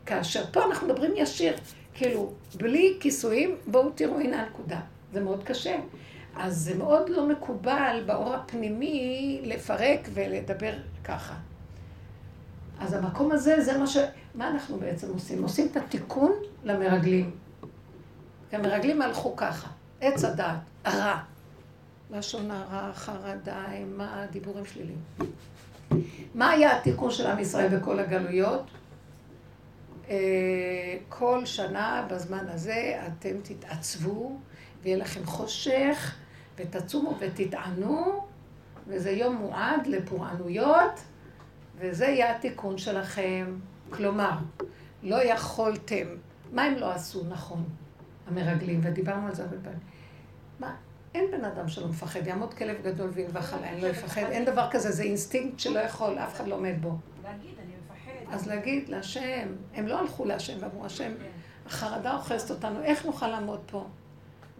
כאשר פה אנחנו מדברים ישיר, כאילו, בלי כיסויים, בואו תראו, הנה הנקודה. זה מאוד קשה. אז זה מאוד לא מקובל באור הפנימי לפרק ולדבר ככה. אז המקום הזה, זה מה ש... מה אנחנו בעצם עושים? עושים את התיקון למרגלים. המרגלים הלכו ככה, עץ הדעת, הרע. לשון הרע, חרדה, מה הדיבורים שליליים. מה היה התיקון של עם ישראל בכל הגלויות? אה, כל שנה בזמן הזה אתם תתעצבו ויהיה לכם חושך ותצומו ותטענו, וזה יום מועד לפורענויות, וזה יהיה התיקון שלכם. כלומר, לא יכולתם. מה הם לא עשו נכון, המרגלים, ודיברנו על זה הרבה פעמים. מה, אין בן אדם שלא מפחד, יעמוד כלב גדול וינבח עליי, אני לא אפחד, אין דבר כזה, זה אינסטינקט שלא יכול, אף אחד לא עומד בו. להגיד, אני מפחד. אז להגיד להשם, הם לא הלכו להשם ואמרו, השם, החרדה אוחזת אותנו, איך נוכל לעמוד פה?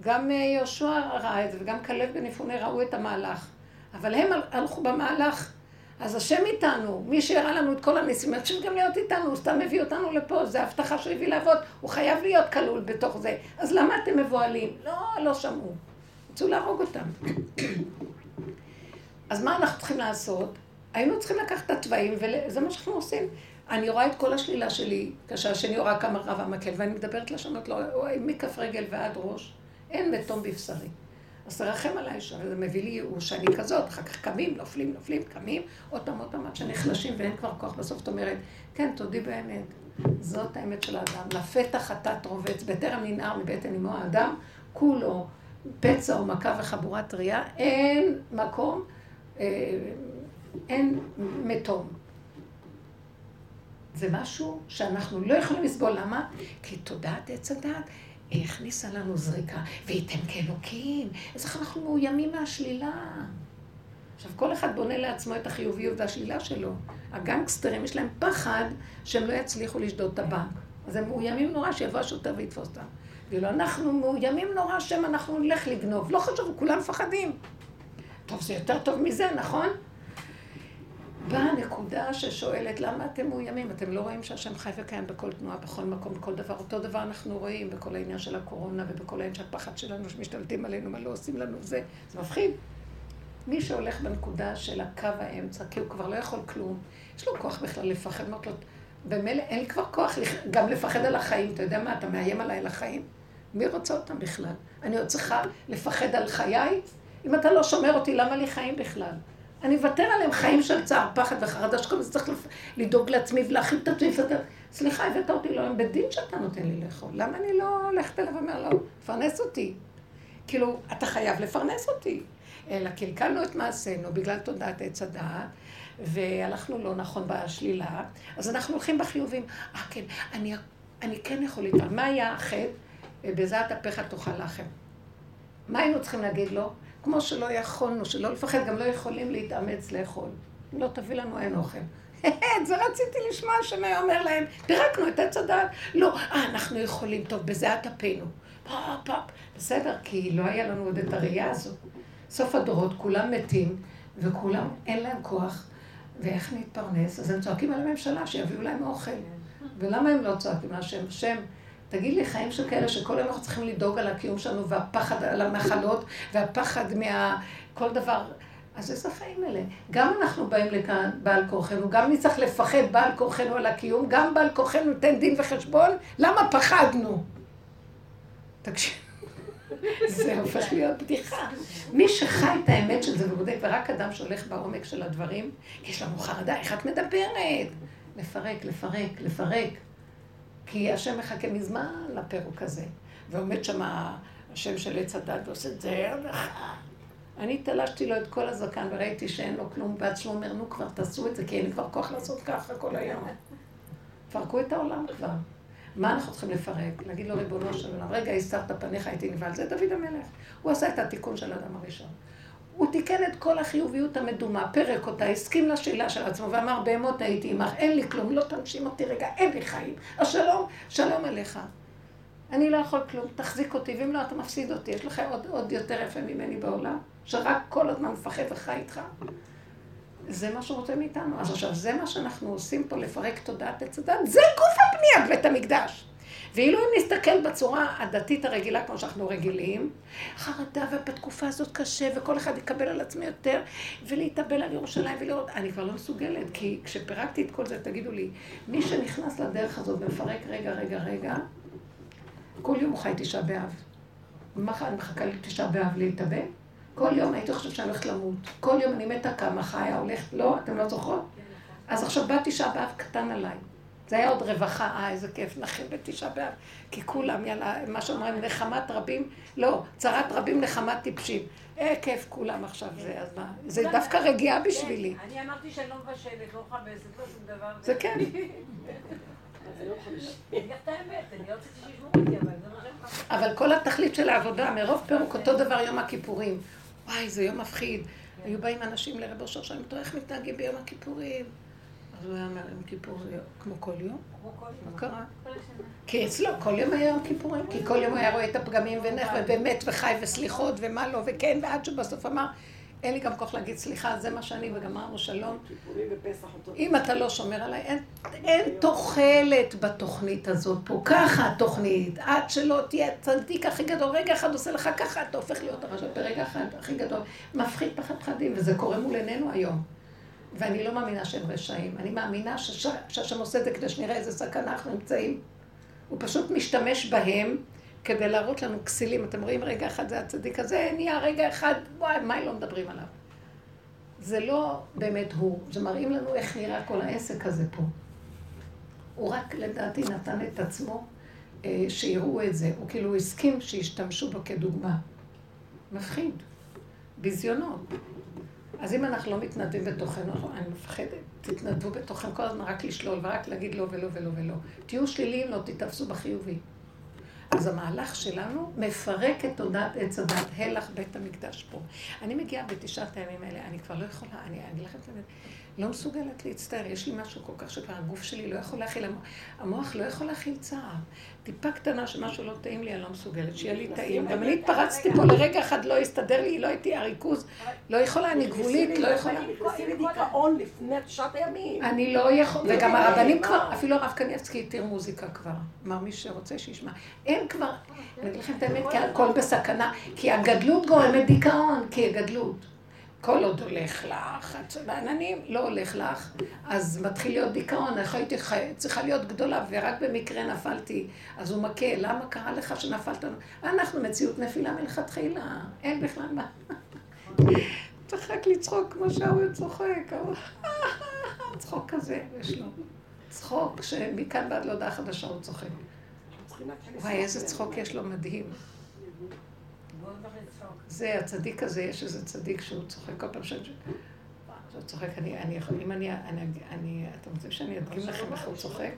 גם אה, יהושע ראה את זה, וגם כלב בן יפונה ראו את המהלך. אבל הם הלכו במהלך. אז השם איתנו, מי שהראה לנו את כל הניסים, השם גם להיות איתנו, הוא סתם הביא אותנו לפה, זו הבטחה שהוא הביא לעבוד, הוא חייב להיות כלול בתוך זה. אז למה אתם מבוהלים? לא, לא שמעו. רצו להרוג אותם. אז מה אנחנו צריכים לעשות? היינו צריכים לקחת את התוואים, וזה מה שאנחנו עושים. אני רואה את כל השלילה שלי, כאשר השני רואה כמה רב המקל, ואני מדברת לשונות לו, מכף רגל ועד ראש. אין מתום בבשרי. אז תרחם עליי שזה מביא לי ייאוש, שאני כזאת, אחר כך קמים, נופלים, נופלים, קמים, עוד פעם, עוד פעם, עד שנחלשים ואין כבר כוח, בסוף את אומרת, כן, תודי באמת, זאת האמת של האדם. לפתח חטאת רובץ, בטרם ננער מבטן אמו האדם, כולו פצע או מכה וחבורת טריה, אין מקום, אה, אין מתום. זה משהו שאנחנו לא יכולים לסבול. למה? כי תודעת עץ הדעת הכניסה לנו זריקה, וייתם כאלוקים. אז איך אנחנו מאוימים מהשלילה? עכשיו, כל אחד בונה לעצמו את החיוביות והשלילה שלו. הגנגסטרים, יש להם פחד שהם לא יצליחו לשדוד את הבנק. אז הם מאוימים נורא שיבוא השוטר ויתפוס אותם. ואילו אנחנו מאוימים נורא שהם אנחנו נלך לגנוב. לא חשוב, כולם מפחדים. טוב, זה יותר טוב מזה, נכון? באה הנקודה ששואלת, למה אתם מאוימים? אתם לא רואים שהשם חי וקיים בכל תנועה, בכל מקום, בכל דבר. אותו דבר אנחנו רואים בכל העניין של הקורונה ובכל העניין של הפחד שלנו, שמשתלטים עלינו, מה לא עושים לנו, זה, זה מפחיד. מי שהולך בנקודה של הקו האמצע, כי הוא כבר לא יכול כלום, יש לו כוח בכלל לפחד, אמרת לו, במילא אין לי כבר כוח גם לפחד על החיים. אתה יודע מה, אתה מאיים עליי על החיים? מי רוצה אותם בכלל? אני עוד צריכה לפחד על חיי? אם אתה לא שומר אותי, למה לי חיים בכלל? אני אוותר עליהם חיים של צער, פחד וחרדה, שכל הזמן צריך לדאוג לעצמי ולהכין את עצמי. סליחה, הבאת אותי לא עם בית דין שאתה נותן לי לאכול. למה אני לא הולכת אליו ואומר לו, פרנס אותי? כאילו, אתה חייב לפרנס אותי. אלא קלקלנו את מעשינו בגלל תודעת עץ הדעת, והלכנו לא נכון בשלילה, אז אנחנו הולכים בחיובים. אה, כן, אני, אני כן יכול להתפרנס. מה היה החטא? בזעת אפיך תאכל לחם. מה היינו צריכים להגיד לו? כמו שלא יכולנו, שלא לפחד, גם לא יכולים להתאמץ לאכול. אם לא תביא לנו אין אוכל. את זה רציתי לשמוע שמי אומר להם, פירקנו את עץ הדעת. לא, אה, אנחנו יכולים, טוב, בזיעת אפינו. בסדר, כי לא היה לנו עוד את הראייה הזאת. סוף הדורות, כולם מתים, וכולם, אין להם כוח, ואיך נתפרנס? אז הם צועקים על הממשלה, שיביאו להם אוכל. ולמה הם לא צועקים להשם? השם, תגיד לי, חיים של כאלה שכל היום אנחנו צריכים לדאוג על הקיום שלנו, והפחד על המחלות, והפחד מה... כל דבר. אז איזה חיים אלה? גם אנחנו באים לכאן בעל כורחנו, גם נצטרך לפחד בעל כורחנו על הקיום, גם בעל כורחנו נותן דין וחשבון, למה פחדנו? תקשיב, זה הופך להיות בדיחה. מי שחי את האמת של זה ובודק, ורק אדם שהולך בעומק של הדברים, יש לנו חרדה, איך את מדברת? לפרק, לפרק, לפרק. כי השם מחכה מזמן לפירוק הזה. ועומד שם השם של עץ הדת ועושה את זה, אני תלשתי לו את כל הזקן וראיתי שאין לו כלום, בעצמו אומר, נו כבר תעשו את זה, כי אין לי כבר כוח לעשות ככה כל היום. פרקו את העולם כבר. מה אנחנו צריכים לפרק? להגיד לו, ריבונו של עולם, רגע, הסתרת פניך, הייתי נבהל. זה דוד המלך. הוא עשה את התיקון של האדם הראשון. הוא תיקן את כל החיוביות המדומה, פרק אותה, הסכים לשאלה של עצמו ואמר, בהמות הייתי עמך, אין לי כלום, לא תנשים אותי רגע, אין לי חיים. השלום, שלום עליך. אני לא יכול כלום, תחזיק אותי, ואם לא, אתה מפסיד אותי. יש לך עוד, עוד יותר יפה ממני בעולם, שרק כל הזמן מפחד וחי איתך. זה מה שהוא רוצה מאיתנו. אז עכשיו, זה מה שאנחנו עושים פה, לפרק תודעת עץ הדת, זה גוף הבניית בית המקדש. ואילו אם נסתכל בצורה הדתית הרגילה, כמו שאנחנו רגילים, חרדה ובתקופה הזאת קשה, וכל אחד יקבל על עצמי יותר, ולהתאבל על ירושלים ולראות, אני כבר לא מסוגלת, כי כשפירקתי את כל זה, תגידו לי, מי שנכנס לדרך הזאת ומפרק רגע, רגע, רגע, כל יום הוא חי תשעה באב. מחר אני מחכה לתשעה באב להתאבל? כל יום הייתי חושבת שאני הולכת למות. כל יום אני מתה כמה חיה, הולכת, לא? אתם לא זוכרות? אז עכשיו בא תשעה באב קטן עליי. זה היה עוד רווחה, אה, איזה כיף, נחים בתשעה באב. כי כולם, יאללה, מה שאומרים, נחמת רבים, לא, צרת רבים נחמת טיפשים. אה, כיף כולם עכשיו, זה, אז מה, זה דווקא רגיעה בשבילי. אני אמרתי שאני לא מבשלת, לא חמסת, לא שום דבר. זה כן. אבל כל התכלית של העבודה, מרוב פירוק אותו דבר יום הכיפורים. וואי, זה יום מפחיד. היו באים אנשים לרב אושר שם, תראה איך מתנהגים ביום הכיפורים. אז הוא היה אומר, יום כיפור זה כמו כל יום? מה קרה? כי אצלו כל יום היה יום כיפורים, כי כל יום היה רואה את הפגמים ונך ובאמת וחי וסליחות ומה לא וכן, ועד שבסוף אמר, אין לי גם כוח להגיד סליחה, זה מה שאני, וגמרנו שלום. אם אתה לא שומר עליי, אין, אין תוחלת בתוכנית הזאת פה. ככה התוכנית. עד שלא תהיה צדיק הכי גדול, רגע אחד עושה לך ככה, אתה הופך להיות הרשע ברגע אחד הכי גדול. מפחיד פחד פחדים, וזה קורה מול עינינו היום. ואני לא מאמינה שהם רשעים. אני מאמינה שהשם עושה את זה כדי שנראה איזה סכנה אנחנו נמצאים. הוא פשוט משתמש בהם כדי להראות לנו כסילים. אתם רואים רגע אחד זה הצדיק הזה, נהיה רגע אחד, וואי, מה לא מדברים עליו? זה לא באמת הוא, זה מראים לנו איך נראה כל העסק הזה פה. הוא רק לדעתי נתן את עצמו אה, שיראו את זה, הוא כאילו הסכים שישתמשו בו כדוגמה. מפחיד, ביזיונות. אז אם אנחנו לא מתנדבים בתוכנו, אני מפחדת, תתנדבו בתוכם כל הזמן רק לשלול ורק להגיד לא ולא ולא ולא. תהיו שליליים, לא תתאפסו בחיובי. אז המהלך שלנו מפרק את תודעת עץ הדת, הלך בית המקדש פה. אני מגיעה בתשעת הימים האלה, אני כבר לא יכולה, אני אגיד לכם את האמת, לא מסוגלת להצטער, יש לי משהו כל כך שכבר הגוף שלי לא יכול להכיל, המוח לא יכול להכיל צער. טיפה קטנה שמשהו לא טעים לי, אני לא מסוגלת, שיהיה לי טעים. גם אני התפרצתי פה לרגע אחד, לא הסתדר לי, לא הייתי הריכוז, לא יכולה, אני גבולית, לא יכולה. נכנסים לדיכאון לפני תשעת הימים. אני לא יכול, וגם הרבנים כבר, אפילו הרב קניאצקי התיר מוזיקה כבר. אמר מי שרוצה שישמע. הם כבר, אני אגיד לכם את האמת, כי הכל בסכנה, כי הגדלות גורמת דיכאון, כי הגדלות. כל עוד הולך לך, בעננים לא הולך לך, אז מתחיל להיות דיכאון, איך הייתי צריכה להיות גדולה, ורק במקרה נפלתי, אז הוא מכה, למה קרה לך שנפלת? אנחנו מציאות נפילה מלכתחילה, אין בכלל מה. רק לצחוק כמו שההוא צוחק, צחוק כזה יש לו. צחוק שמכאן ועד להודעה חדשה הוא צוחק. וואי, איזה צחוק יש לו מדהים. זה הצדיק הזה, יש איזה צדיק שהוא צוחק כל פעם שאני... הוא צוחק, אני, אני יכול, אם אני, אני, אני, אתם רוצים שאני אדגים לכם איך הוא צוחק?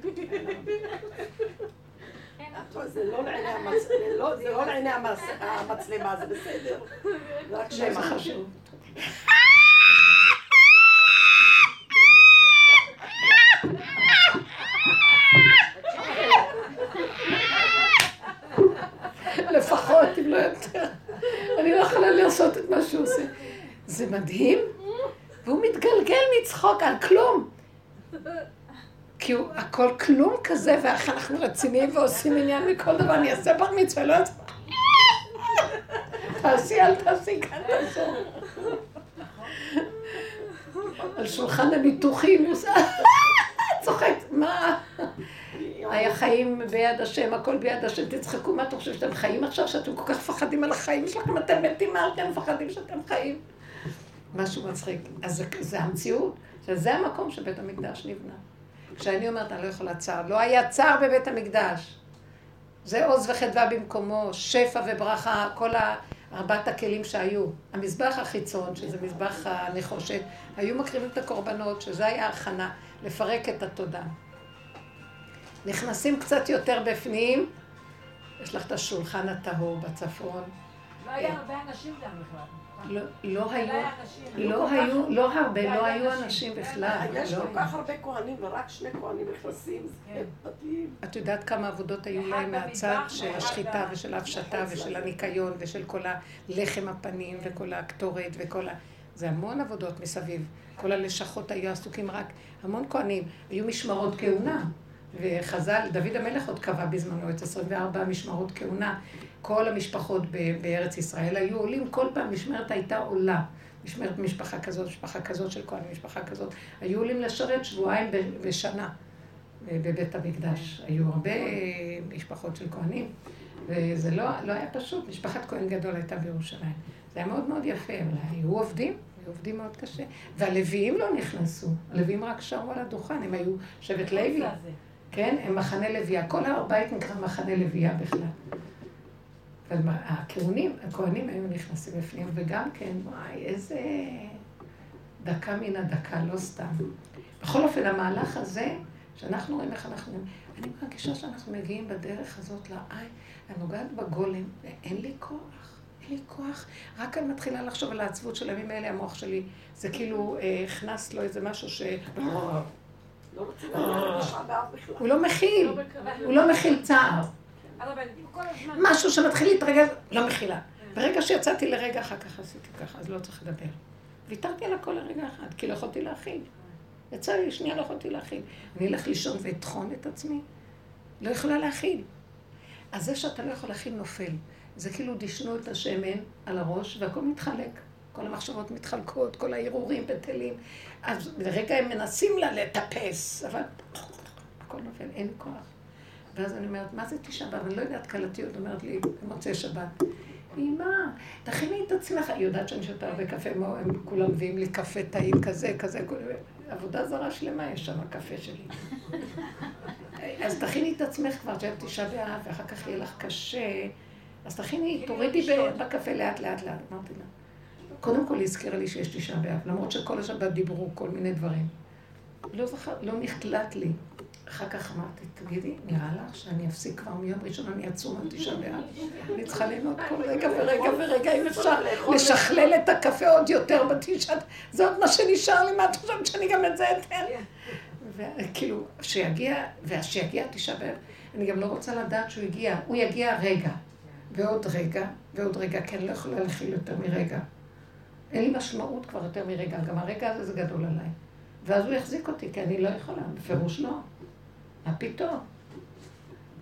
זה לא לעיני המצלמה, זה בסדר. רק שם חשוב. לפחות, אם לא יותר. אני לא יכולה לעשות את מה שהוא עושה. זה מדהים, והוא מתגלגל מצחוק על כלום. כי הוא הכל כלום כזה, ואיך אנחנו רציניים ועושים עניין מכל דבר, אני אעשה בר מצווה, לא אעשה... תעשי, אל תעשי, כאן תעשו. על שולחן הניתוחים, צוחק, מה? היה חיים ביד השם, הכל ביד השם, תצחקו, מה אתם חושבים שאתם חיים עכשיו, שאתם כל כך מפחדים על החיים שלכם, אתם מתים, מה אתם מפחדים שאתם חיים? משהו מצחיק. אז זה, זה המציאות, שזה המקום שבית המקדש נבנה. כשאני אומרת, אני לא יכולה צער. לא היה צער בבית המקדש. זה עוז וחדווה במקומו, שפע וברכה, כל ארבעת הכלים שהיו. המזבח החיצון, שזה מזבח הנחושת, היו מקריבים את הקורבנות, שזה היה הכנה, לפרק את התודה. נכנסים קצת יותר בפנים, יש לך את השולחן הטהור בצפון. לא היה הרבה אנשים גם בכלל. לא, לא היו, לא היו, לא הרבה, לא היו אנשים בכלל. יש לא כל. כך הרבה כהנים ורק שני כהנים נכנסים, כן. זה דתיים. את יודעת כמה עבודות היו להם מהצד של השחיטה ושל ההפשטה ושל הניקיון ושל כל הלחם הפנים וכל הקטורת וכל ה... זה המון עבודות מסביב. כל הלשכות היו עסוקים רק, המון כהנים. היו משמרות כהונה. וחז"ל, דוד המלך עוד קבע בזמנו את 24 משמרות כהונה. כל המשפחות בארץ ישראל היו עולים, כל פעם משמרת הייתה עולה. משמרת משפחה כזאת, משפחה כזאת של כהנים, משפחה כזאת. היו עולים לשרת שבועיים בשנה. בבית המקדש. היו הרבה משפחות של כהנים, וזה לא, לא היה פשוט. משפחת כהן גדול הייתה בירושלים. זה היה מאוד מאוד יפה, אבל היו עובדים, היו עובדים מאוד קשה. והלוויים לא נכנסו, הלוויים רק שרו על הדוכן, הם היו שבט לוי, כן? הם מחנה לוויה. כל הר בית נקרא מחנה לוויה בכלל. אבל מה, הכהנים, היו נכנסים בפנים, וגם כן, וואי, איזה דקה מן הדקה, לא סתם. בכל אופן, המהלך הזה, שאנחנו רואים איך אנחנו... אני מרגישה שאנחנו מגיעים בדרך הזאת לעין, אני נוגעת בגולם, ואין לי כוח. אין לי כוח. רק אני מתחילה לחשוב על העצבות של הימים האלה, המוח שלי. זה כאילו אה, הכנס לו איזה משהו ש... הוא לא מכיל, הוא לא מכיל צער. משהו שמתחיל להתרגל, לא מכילה. ברגע שיצאתי לרגע, אחר כך עשיתי ככה, אז לא צריך לדבר. ויתרתי על הכל לרגע אחד, כי לא יכולתי להכיל. יצא לי, שנייה לא יכולתי להכיל. אני אלך לישון ואטחון את עצמי. לא יכולה להכיל. אז זה שאתה לא יכול להכיל נופל. זה כאילו דישנו את השמן על הראש והכל מתחלק. כל המחשבות מתחלקות, כל הערעורים בטלים. אז לרגע הם מנסים לה לטפס, אבל הכל נופל, אין כוח. ואז אני אומרת, מה זה תשעה באב? אני לא יודעת, כלתי עוד אומרת לי במוצאי שבת. אמא, תכיני את עצמך. היא יודעת שאני שותה הרבה קפה, הם כולם מביאים לי קפה טעים כזה, כזה, עבודה זרה שלמה יש שם, הקפה שלי. אז תכיני את עצמך כבר, שאת תשעה באב, ואחר כך יהיה לך קשה. אז תכיני, תורידי בקפה לאט לאט לאט. אמרתי לה. קודם כל היא הזכירה לי שיש תשעה באב, למרות שכל השבת דיברו כל מיני דברים. לא זכר, לא נחלט לי. אחר כך אמרתי, תגידי, נראה לך שאני אפסיק כבר מיום ראשון, אני אצום על תשעה באב? אני צריכה ליהנות כל רגע ורגע ורגע, אם אפשר לשכלל את הקפה עוד יותר בתשעה, זה עוד מה שנשאר לי, מה את חושבת שאני גם את זה אתן? וכאילו, שיגיע, ושיגיע תשעה באב, אני גם לא רוצה לדעת שהוא הגיע, הוא יגיע רגע, ועוד רגע, ועוד רגע, כי אני לא יכולה להכיל יותר מרגע. אין לי משמעות כבר יותר מרגע, גם הרגע הזה זה גדול עליי. ואז הוא יחזיק אותי, כי אני לא יכולה, בפירוש לא. מה פתאום?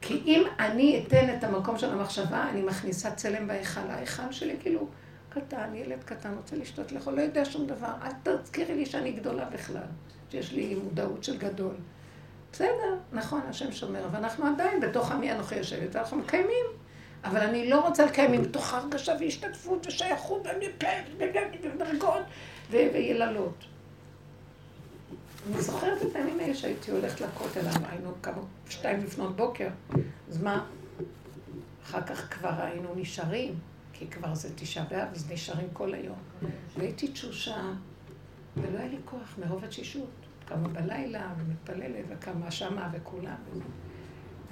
כי אם אני אתן את המקום של המחשבה, אני מכניסה צלם בהיכל. ההיכל שלי כאילו קטן, ילד קטן, רוצה לשתות לאכול, לא יודע שום דבר. אל תזכירי לי שאני גדולה בכלל, שיש לי מודעות של גדול. בסדר, נכון, השם שומר, ואנחנו עדיין בתוך עמי אנוכי יושבת, ואנחנו מקיימים. אבל אני לא רוצה לקיים מתוך הרגשה והשתתפות ושייכות ודרגות ויללות. אני זוכרת את הימים האלה שהייתי הולכת לכותל, היינו כמה, שתיים לפנות בוקר, אז מה? אחר כך כבר היינו נשארים, כי כבר זה תשעה באב, אז נשארים כל היום. והייתי תשושה, ולא היה לי כוח מרוב התשישות. קמה בלילה, ומתפללת, וקמה שמה, וכולם.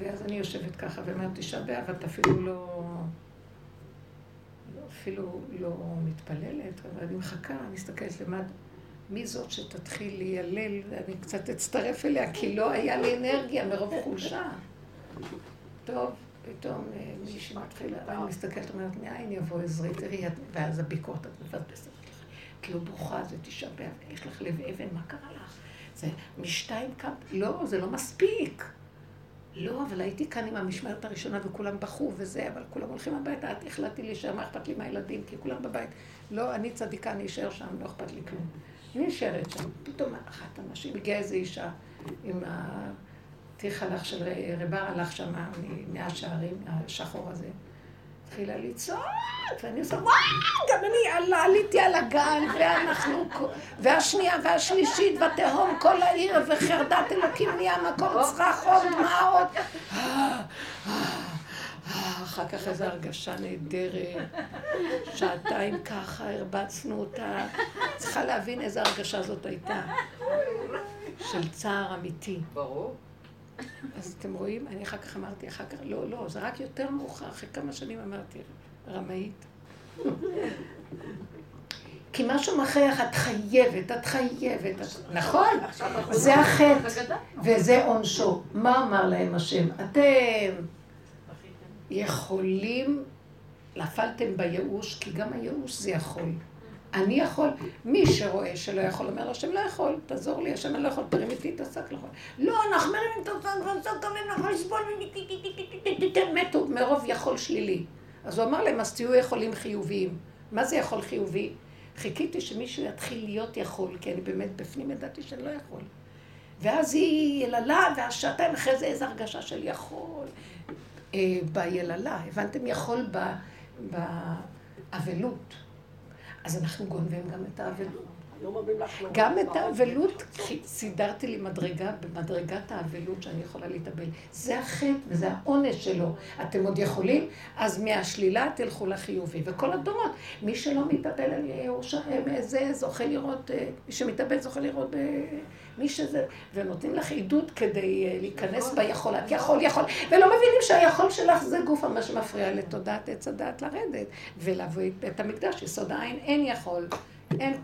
ואז אני יושבת ככה ואומרת, תשעה באב, את אפילו לא... אפילו לא מתפללת, אבל אני מחכה, אני מסתכלת למד. מי זאת שתתחיל להילל, ואני קצת אצטרף אליה, כי לא היה לי אנרגיה מרוב חולשה. טוב, פתאום אה, מישהי מתחילה, ואני מסתכלת, אומרת, מאין יבוא עזרי, תראי, ואז הביקורת, את מבזבזת לך. את לא ברוכה, זה תשעה באב, יש לך לב אבן, מה קרה לך? זה משתיים קם, לא, זה לא מספיק. לא, אבל הייתי כאן עם המשמרת הראשונה וכולם בכו וזה, אבל כולם הולכים הביתה, את החלטתי להישאר, מה אכפת לי מהילדים, כי כולם בבית. לא, אני צדיקה, אני אשאר שם, לא אכפת לי כלום. אני נשארת שם. פתאום אחת הנשים, הגיעה איזו אישה עם התיך הלך של רבר הלך שם ממאה שערים, השחור הזה. התחילה לצעוק, ואני עושה, וואו, גם אני עליתי על הגן, ואנחנו, והשנייה והשלישית, ותהום כל העיר, וחרדת אלוקים נהיה מקום צרחות, דמעות. אחר כך איזו הרגשה נהדרת, שעתיים ככה, הרבצנו אותה. צריכה להבין איזו הרגשה זאת הייתה. של צער אמיתי. ברור. אז אתם רואים? אני אחר כך אמרתי, אחר כך, לא, לא, זה רק יותר מאוחר, אחרי כמה שנים אמרתי, רמאית. כי משהו מכריח, את חייבת, את חייבת, נכון? זה החטא, וזה עונשו. מה אמר להם השם? אתם יכולים, נפלתם בייאוש, כי גם הייאוש זה יכול. אני יכול, מי שרואה שלא יכול, אומר לו, השם לא יכול, תעזור לי, השם אני לא יכול, תרים איתי את השק, לא יכול. לא, אנחנו מרימים את השק, והשק תמיד יכול לסבול, מתו מרוב יכול שלילי. אז הוא אמר להם, אז תהיו יכולים חיוביים. מה זה יכול חיובי? חיכיתי שמישהו יתחיל להיות יכול, כי אני באמת בפנים ידעתי שאני לא יכול. ואז היא יללה, והשעתיים אחרי זה איזו הרגשה של יכול. אה, ביללה, הבנתם? יכול באבלות. אז אנחנו גונבים גם את האבלות. לא גם את האבלות סידרתי לי מדרגה, במדרגת האבלות שאני יכולה להתאבל. זה החטא וזה העונש שלו. אתם עוד יכולים? אז מהשלילה תלכו לחיובי. וכל הדורות, מי שלא מתאבל על ירושה, זה זוכה לראות, אה, מי שמתאבל זוכה לראות מי שזה, ונותנים לך עידוד כדי אה, להיכנס ביכול, את יכול, יכול, ולא מבינים שהיכול שלך זה גוף מה שמפריע לתודעת עץ הדעת לרדת, ולבוא את המקדש, יסוד העין, אין יכול, אין,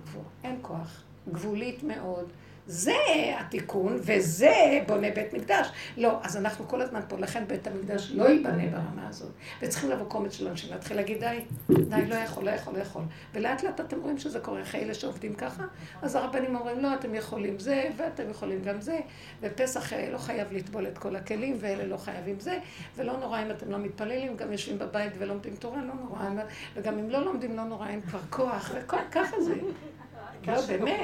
אין כוח, גבולית מאוד. זה התיקון, וזה בונה בית מקדש. לא, אז אנחנו כל הזמן פה, לכן בית המקדש לא ייבנה ברמה הזאת. וצריכים לבוא קומץ של אנשים להתחיל להגיד, די, די, לא יכול, לא יכול, לא יכול. ולאט לאט אתם רואים שזה קורה, אחרי אלה שעובדים ככה, אז הרבנים אומרים, לא, אתם יכולים זה, ואתם יכולים גם זה, ופסח אה, לא חייב לטבול את כל הכלים, ואלה לא חייבים זה, ולא נורא אם אתם לא מתפללים, גם יושבים בבית ולומדים תורה, לא נורא, וגם אם לא לומדים, לא נורא, אין כבר כוח, וככה זה. לא, באמת,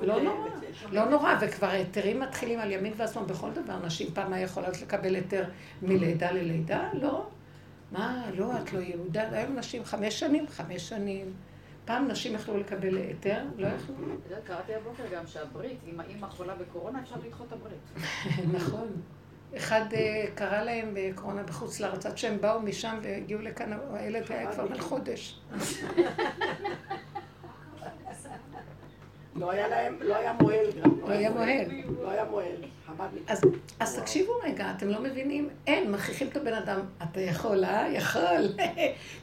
לא נורא, לא נורא, וכבר היתרים מתחילים על ימין ועשמאל בכל דבר. נשים פעם היה יכולות לקבל היתר מלידה ללידה? לא. מה, לא, את לא יהודה. היום נשים חמש שנים, חמש שנים. פעם נשים יכלו לקבל היתר, לא יכלו. את יודעת, קראתי הבוקר גם שהברית, אם האמא חולה בקורונה, אפשר לדחות את הברית. נכון. אחד אה, קרא להם בקורונה בחוץ לארץ, עד שהם באו משם והגיעו לכאן, הילד היה כבר בן חודש. לא היה להם, לא היה מוהל גם. לא לא מוהל. אז תקשיבו רגע, אתם לא מבינים? אין, מכריחים את הבן אדם, אתה יכול, אה? יכול.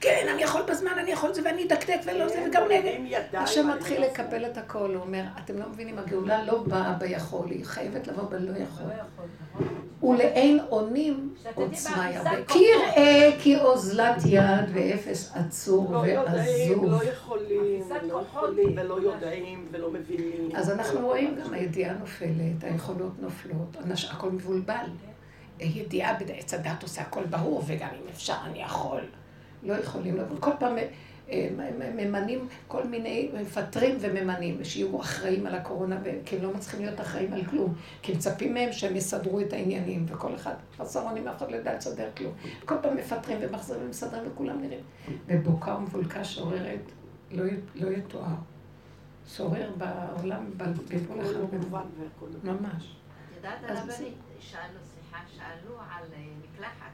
כן, אני יכול בזמן, אני יכול את זה, ואני אדקדק ולא זה, וגם נגד. השם מתחיל לא לקבל את הכל, הוא אומר, אתם לא מבינים, הגאולה לא באה ביכול, היא חייבת לבוא בלא יכול. ולאין אונים עוצמה ירבה. כי יראה כי אוזלת יד ואפס עצור לא ועזוב. לא יכולים, לא יכולים ולא יודעים ולא מבינים. אז אנחנו רואים גם הידיעה נופלת, היכולות נופלות, הכל מבולבל. ידיעה בעץ הדת עושה הכל ברור, וגם אם אפשר אני יכול. לא יכולים לבוא. כל פעם ממנים כל מיני, מפטרים וממנים, שיהיו אחראים על הקורונה, כי הם לא מצליחים להיות אחראים על כלום, כי מצפים מהם שהם יסדרו את העניינים, וכל אחד חסר אונים, אף אחד לא יודע לסדר כלום. כל פעם מפטרים ומחזירים ומסדרים וכולם נראים. ובוקה ומבולקה שוררת, לא, לא יתואר. שורר בעולם, בכל אחד. ממש. יודעת, הרבנית, שאלו, סליחה, שאלו על אה, מקלחת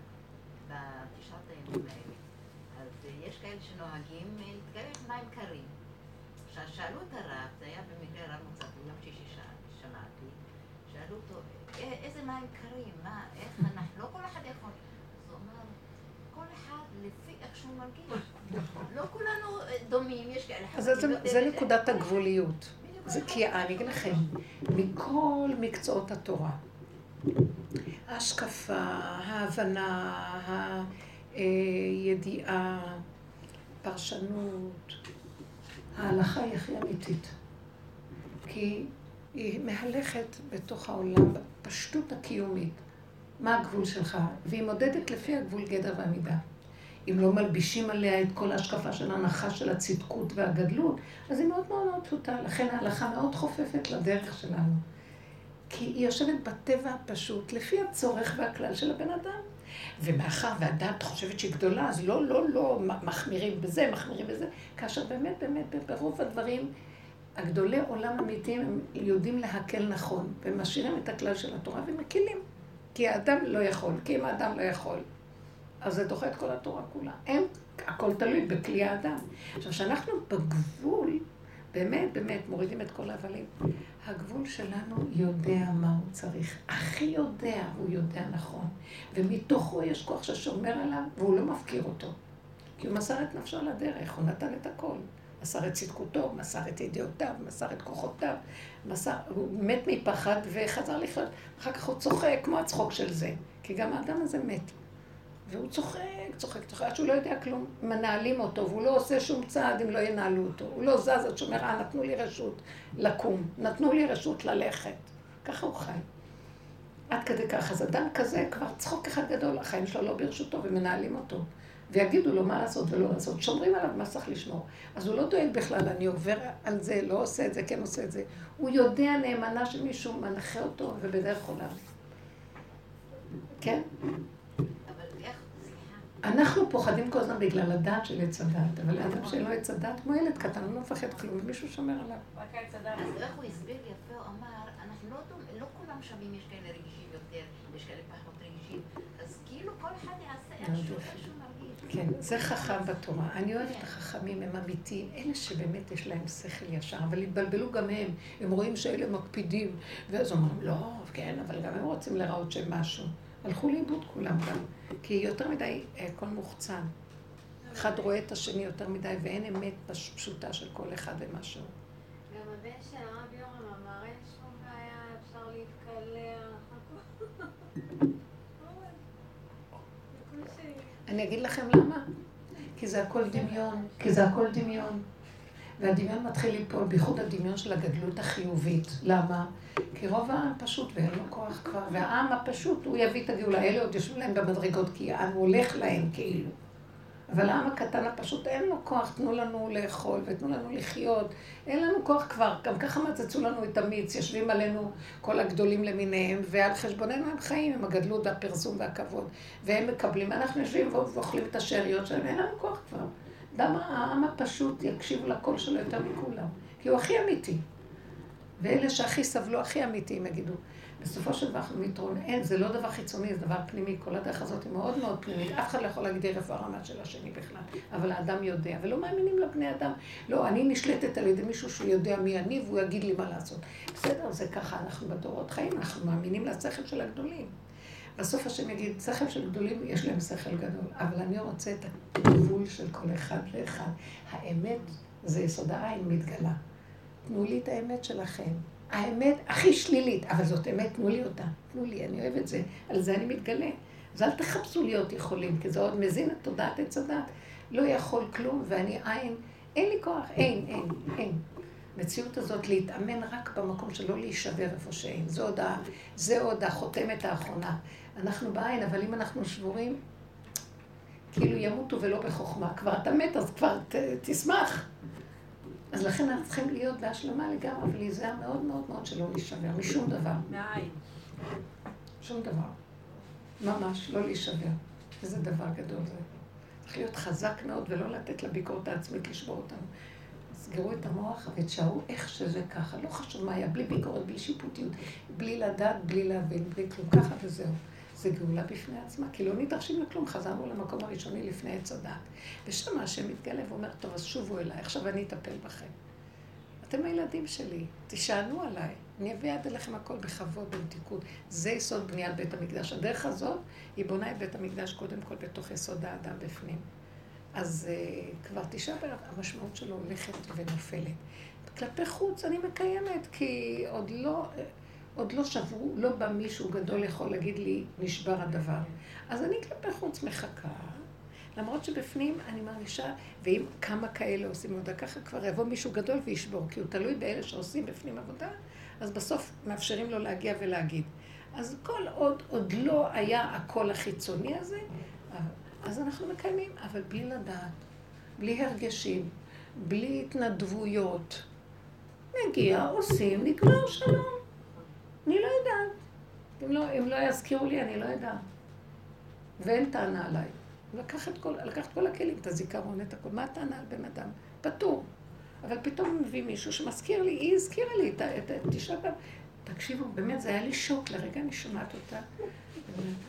בתשעת הימים האלה. יש כאלה שנוהגים להתקרב מים קרים. עכשיו, שאלו את הרב, זה היה במקרה רב מוצא, ביום שישי שמעתי, שאלו אותו, איזה מים קרים, מה, איך אנחנו, לא כל אחד יכול. אז הוא אמר, כל אחד לפי איך שהוא מרגיש. לא כולנו דומים, יש כאלה אז זה נקודת הגבוליות. זה כי אני אגיד לכם, מכל מקצועות התורה, ההשקפה, ההבנה, הידיעה, פרשנות, ההלכה היא הכי אמיתית. כי היא מהלכת בתוך העולם, בפשטות הקיומית. מה הגבול שלך? והיא מודדת לפי הגבול גדר ועמידה. אם לא מלבישים עליה את כל ההשקפה של ההנחה של הצדקות והגדלות, אז היא מאוד מאוד מאוד פשוטה. לכן ההלכה מאוד חופפת לדרך שלנו. כי היא יושבת בטבע הפשוט, לפי הצורך והכלל של הבן אדם. ומאחר והדת חושבת שהיא גדולה, אז לא, לא, לא מחמירים בזה, מחמירים בזה, כאשר באמת, באמת, ברוב הדברים, הגדולי עולם אמיתיים הם יודעים להקל נכון, ומשאירים את הכלל של התורה ומקילים. כי האדם לא יכול, כי אם האדם לא יכול, אז זה דוחה את כל התורה כולה. הם, הכל תלוי בכלי האדם. עכשיו, כשאנחנו בגבול, באמת, באמת, מורידים את כל ההבלים, הגבול שלנו יודע מה הוא צריך. הכי יודע, הוא יודע נכון. ומתוכו יש כוח ששומר עליו, והוא לא מפקיר אותו. כי הוא מסר את נפשו לדרך, הוא נתן את הכל. מסר את צדקותו, מסר את ידיעותיו, מסר את כוחותיו, מסר, הוא מת מפחד וחזר לחיות. אחר כך הוא צוחק כמו הצחוק של זה, כי גם האדם הזה מת. והוא צוחק, צוחק, צוחק, עד שהוא לא יודע כלום, מנהלים אותו, והוא לא עושה שום צעד אם לא ינהלו אותו. הוא לא זז עד שאומר, אה, נתנו לי רשות לקום, נתנו לי רשות ללכת. ככה הוא חי. עד כדי כך. אז אדם כזה, כבר צחוק אחד גדול, החיים שלו לא ברשותו ומנהלים אותו. ויגידו לו מה לעשות ולא לעשות. שומרים עליו מה צריך לשמור. אז הוא לא דואג בכלל, אני עובר על זה, לא עושה את זה, כן עושה את זה. הוא יודע נאמנה שמישהו מנחה אותו ובדרך עולם. כן? אנחנו פוחדים כל הזמן בגלל הדעת של עץ הדעת, אבל לאדם שאין לו עץ הדעת, כמו ילד קטן, הוא לא מפחד כלום, ומישהו שומר עליו. רק עץ הדעת. אז איך הוא הסביר יפה, הוא אמר, אנחנו לא, לא כולם שווים, יש כאלה רגישים יותר, יש כאלה פחות רגישים, אז כאילו כל אחד יעשה איכשהו, איכשהו כן, זה חכם בתורה. אני אוהבת את החכמים, הם אמיתיים. אלה שבאמת יש להם שכל ישר, אבל התבלבלו גם הם. הם רואים שאלה מקפידים. ואז אומרים, לא, כן, אבל גם הם רוצים להראות שהם משהו. הלכו לאיבוד כולם גם. כי יותר מדי, הכל אה, מוחצן. אחד רואה את השני יותר מדי, ואין אמת פשוטה של כל אחד ומשהו. גם הבן של הרב יורם אמר, אין שום בעיה, אפשר להתקלח, אני אגיד לכם למה. כי זה הכל דמיון, כי זה הכל דמיון. והדמיון מתחיל ליפול, בייחוד הדמיון של הגדלות החיובית. למה? כי רוב העם פשוט ואין לו כוח כבר, והעם הפשוט, הוא יביא את הגאולה. אלה עוד יושבים להם במדרגות, כי העם הולך להם כאילו. אבל העם הקטן הפשוט אין לו כוח, תנו לנו לאכול ותנו לנו לחיות. אין לנו כוח כבר, גם ככה מצצו לנו את המיץ, יושבים עלינו כל הגדולים למיניהם, ועל חשבוננו הם חיים עם הגדלות והפרסום והכבוד. והם מקבלים, אנחנו יושבים ואוכלים את השאריות שלהם, ואין לנו כוח כבר. למה העם הפשוט יקשיב לקול שלו יותר מכולם? כי הוא הכי אמיתי. ואלה שהכי סבלו, הכי אמיתיים, יגידו. בסופו של דבר אין, זה לא דבר חיצוני, זה דבר פנימי. כל הדרך הזאת היא מאוד מאוד פנימית. אף אחד לא יכול להגדיר איפה הרמה של השני בכלל. אבל האדם יודע, ולא מאמינים לבני אדם. לא, אני נשלטת על ידי מישהו שהוא יודע מי אני, והוא יגיד לי מה לעשות. בסדר, זה ככה, אנחנו בדורות חיים, אנחנו מאמינים לשכל של הגדולים. בסוף השם יגיד, שכל של גדולים, יש להם שכל גדול, אבל אני רוצה את הגבול של כל אחד ואחד. האמת זה יסוד העין מתגלה. תנו לי את האמת שלכם. האמת הכי שלילית, אבל זאת אמת, תנו לי אותה. תנו לי, אני אוהב את זה. על זה אני מתגלה. אז אל תחפשו להיות יכולים, כי זה עוד מזין את תודעת עץ הדת. לא יכול כלום, ואני עין, אין לי כוח, אין, אין, אין. המציאות הזאת להתאמן רק במקום שלא להישבר איפה שאין. זה עוד, ה, זה עוד החותמת האחרונה. אנחנו בעין, אבל אם אנחנו שבורים, כאילו ימותו ולא בחוכמה. כבר אתה מת, אז כבר ת, תשמח. אז לכן אנחנו צריכים להיות בהשלמה לגמרי, ולהיזהר מאוד מאוד מאוד שלא להישבר, משום דבר. מהעין. שום דבר. ממש, לא להישבר. איזה דבר גדול זה. צריך להיות חזק מאוד ולא לתת לביקורת העצמית לשבור אותנו. סגרו את המוח ותשארו איך שזה ככה. לא חשוב מה היה, בלי ביקורת, בלי שיפוטיות, בלי לדעת, בלי להבין, בלי כלום. ככה וזהו. זה גאולה בפני עצמה, כי לא נדרשים לכלום, חזרנו למקום הראשוני לפני עץ הדת. ושם השם מתגלה ואומר, טוב, אז שובו אליי, עכשיו אני אטפל בכם. אתם הילדים שלי, תשענו עליי, אני אביא עד אליכם הכל בכבוד, במתיקות. זה יסוד בניית בית המקדש. הדרך הזאת, היא בונה את בית המקדש קודם כל בתוך יסוד האדם בפנים. אז uh, כבר תשעה באב, המשמעות שלו הולכת ונופלת. כלפי חוץ אני מקיימת, כי עוד לא, עוד לא שברו, לא בא מישהו גדול יכול להגיד לי, נשבר הדבר. אז אני כלפי חוץ מחכה, למרות שבפנים אני מרגישה, ואם כמה כאלה עושים עבודה ככה, כבר יבוא מישהו גדול וישבור, כי הוא תלוי באלה שעושים בפנים עבודה, אז בסוף מאפשרים לו להגיע ולהגיד. אז כל עוד, עוד לא היה הקול החיצוני הזה, אז אנחנו מקיימים, אבל בלי לדעת, בלי הרגשים, בלי התנדבויות. נגיע, עושים, נגמר שלום. אני לא יודעת. אם לא, אם לא יזכירו לי, אני לא יודעת. ואין טענה עליי. לקח את כל, לקח את כל הכלים, את הזיכרון, את הכל. מה הטענה על בן אדם? פטור. אבל פתאום מביא מישהו שמזכיר לי, היא הזכירה לי את את ה- תשעה באב. תקשיבו, באמת, זה היה לי שוק, לרגע אני שומעת אותה.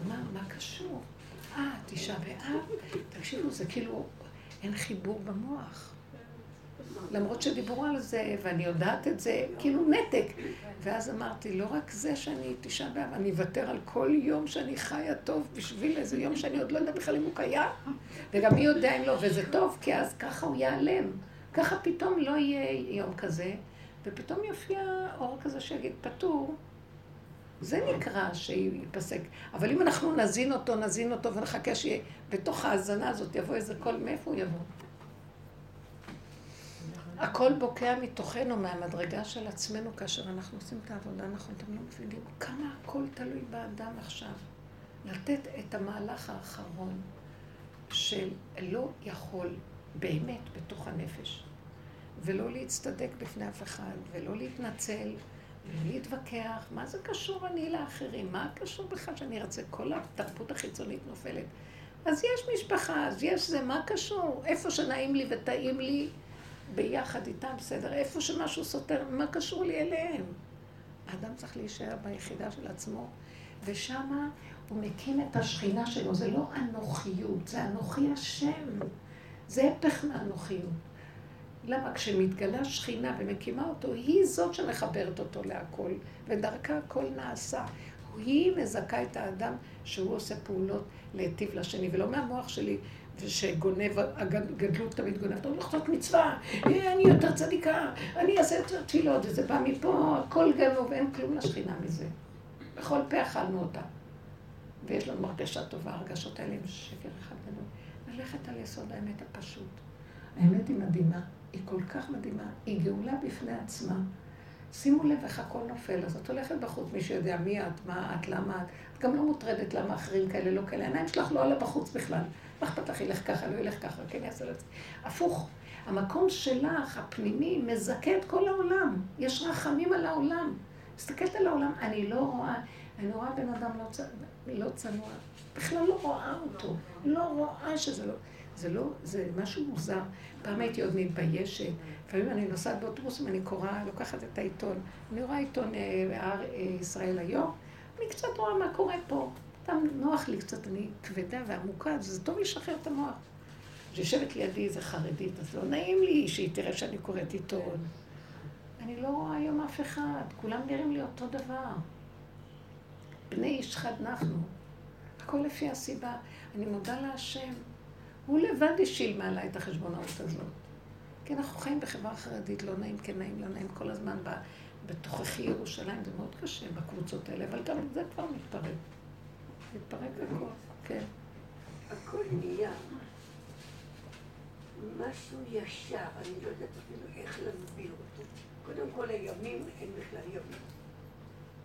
מה, מה קשור? אה, תשעה באב? תקשיבו, זה כאילו, אין חיבור במוח. למרות שדיברו על זה, ואני יודעת את זה, כאילו נתק. ואז אמרתי, לא רק זה שאני תשעה באב, אני אוותר על כל יום שאני חיה טוב בשביל איזה יום שאני עוד לא יודעת בכלל אם הוא קיים. וגם מי יודע אם לא, וזה טוב, כי אז ככה הוא ייעלם. ככה פתאום לא יהיה יום כזה, ופתאום יופיע אור כזה שיגיד, פטור. זה נקרא שייפסק. אבל אם אנחנו נזין אותו, נזין אותו ונחכה שבתוך ההאזנה הזאת יבוא איזה קול, מאיפה הוא יבוא? הכל בוקע מתוכנו, מהמדרגה של עצמנו, כאשר אנחנו עושים את העבודה נכון. אתם לא מבינים כמה הכל תלוי באדם עכשיו. לתת את המהלך האחרון של לא יכול באמת בתוך הנפש, ולא להצטדק בפני אף אחד, ולא להתנצל, להתווכח. מה זה קשור אני לאחרים? מה קשור בכלל שאני ארצה? כל התרבות החיצונית נופלת. אז יש משפחה, אז יש זה, מה קשור? איפה שנעים לי וטעים לי, ביחד איתם, בסדר. איפה שמשהו סותר, מה קשור לי אליהם? האדם צריך להישאר ביחידה של עצמו, ושמה הוא מקים את השכינה שלו. זה לא אנוכיות, זה אנוכי השם. זה הפך מאנוכיות. למה? כשמתגלה שכינה ומקימה אותו, היא זאת שמחברת אותו להכל, ודרכה הכל נעשה. היא מזכה את האדם שהוא עושה פעולות להיטיב לשני, ולא מהמוח שלי, שגונב, הגדלות תמיד גונבת, אני לחצות מצווה, אה, אני יותר צדיקה, אני אעשה יותר תפילות, וזה בא מפה, הכל גנוב, אין כלום לשכינה מזה. בכל פה אכלנו אותה. ויש לנו הרגשה טובה, הרגשות האלה הם שקר אחד גדול. ללכת על יסוד האמת הפשוט. האמת היא מדהימה, היא כל כך מדהימה, היא גאולה בפני עצמה. שימו לב איך הכל נופל, אז את הולכת בחוץ, מי שיודע מי את, מה את, למה את. את גם לא מוטרדת למה אחרים כאלה, לא כאלה. העיניים שלך לא עולה בחוץ בכלל. מה אכפת לך, ילך ככה, לא ילך ככה, כן יעשה לזה. הפוך, המקום שלך, הפנימי, מזכה את כל העולם. יש רחמים על העולם. מסתכלת על העולם, אני לא רואה, אני רואה בן אדם לא, צ... לא צנוע, בכלל לא רואה אותו, לא רואה שזה לא, זה לא, זה משהו מוזר. פעם הייתי עוד מתביישת, לפעמים אני נוסעת באוטובוס ואני קוראה, לוקחת את העיתון, אני רואה עיתון אה, ישראל היום, אני קצת רואה מה קורה פה. סתם נוח לי קצת, אני כבדה ועמוקה, אז זה טוב לשחרר את המוח. יושבת לידי איזה חרדית, אז לא נעים לי שהיא תראה שאני קוראת עיתון. אני לא רואה היום אף אחד, כולם נראים לי אותו דבר. בני איש חד נחנו. הכל לפי הסיבה. אני מודה להשם. הוא לבד השיל מעלה את החשבונאות הזאת. כי אנחנו חיים בחברה חרדית, לא נעים, כן נעים, לא נעים כל הזמן בתוככי ירושלים, זה מאוד קשה בקבוצות האלה, אבל גם זה כבר מתפרק. מתפרק הכל, כן. הכל נהיה משהו ישר, אני לא יודעת אפילו איך להסביר אותו. קודם כל הימים הם בכלל ימים.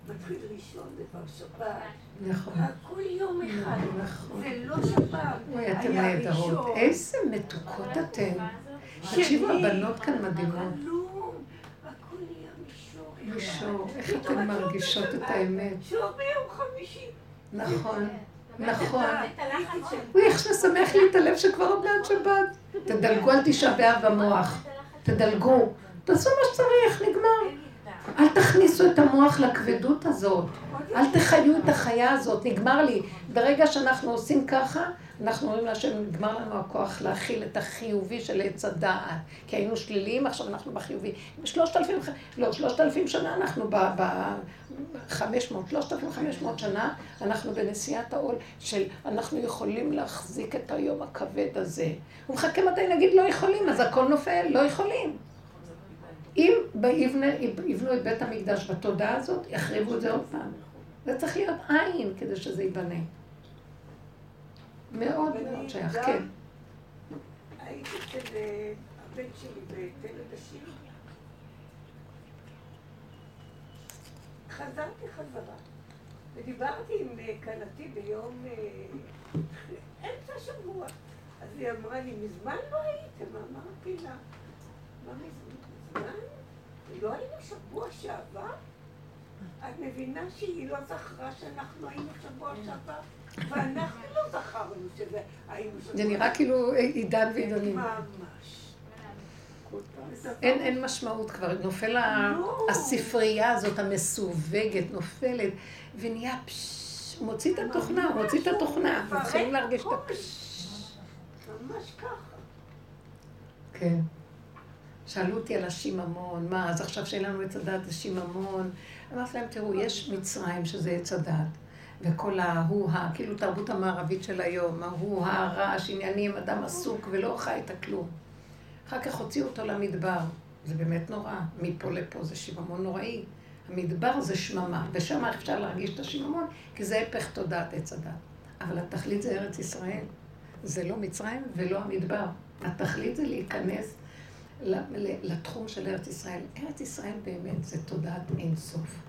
מתחיל ראשון, זה כבר שבת. נכון. הכל יום אחד. נכון. זה לא שבת. אוי, היה נהדרות. איזה מתוקות אתן. תקשיבו, הבנות כאן מדהימות. מישור. איך אתן את מרגישות את. האמת. שוב ביום חמישי. נכון, נכון. את הלחץ של... אוי, איך ששמח לי את הלב שכבר עוד מעט שבת. תדלגו על תשעה באב במוח. תדלגו. תעשו מה שצריך, נגמר. אל תכניסו את המוח לכבדות הזאת. אל תחיו את החיה הזאת, נגמר לי. ברגע שאנחנו עושים ככה, אנחנו אומרים להשם, נגמר לנו הכוח להכיל את החיובי של עץ הדעת. כי היינו שליליים, עכשיו אנחנו בחיובי. שלושת אלפים, לא, שלושת אלפים שנה אנחנו בחמש מאות, שלושת אלפים חמש מאות שנה, אנחנו בנשיאת העול של אנחנו יכולים להחזיק את היום הכבד הזה. הוא מחכה מתי נגיד לא יכולים, אז הכל נופל, לא יכולים. אם יבנו את בית המקדש בתודעה הזאת, יחריבו את זה עוד פעם. זה צריך להיות עין כדי שזה ייבנה. מאוד מאוד שייך, כן. הייתי אצל אה, הבן שלי בתל אדשים. חזרתי חזרה, ודיברתי עם אה, כלתי ביום אה, אמצע השבוע. אז היא אמרה לי, מזמן לא הייתם? אמרתי לה, מה מזמן? לא היינו שבוע שעבר? את מבינה שהיא לא זכרה שאנחנו היינו שבוע שעבר? ואנחנו לא זכרנו שזה היינו שבוע זה נראה כאילו עידן ועידנים. ממש. אין, אין משמעות כבר, נופל לא. הספרייה הזאת המסווגת, נופלת, ונהיה פשש, הוא מוציא את התוכנה, מוציא את התוכנה, מתחילים להרגיש את. הפשש. ממש ככה. כן. שאלו אותי על השיממון, מה, אז עכשיו שאין לנו עץ הדת זה שיממון. אמרתי להם, תראו, יש מצרים שזה עץ הדת, וכל ההוא-הא, כאילו תרבות המערבית של היום, ההוא-הא, רעש, עניינים, אדם עסוק ולא חי את הכלום. אחר כך הוציאו אותו למדבר, זה באמת נורא, מפה לפה זה שיממון נוראי. המדבר זה שממה, ושם אפשר להרגיש את השיממון, כי זה הפך תודעת עץ הדת. אבל התכלית זה ארץ ישראל. זה לא מצרים ולא המדבר. התכלית זה להיכנס לתחום של ארץ ישראל. ארץ ישראל באמת זה תודעת אין סוף.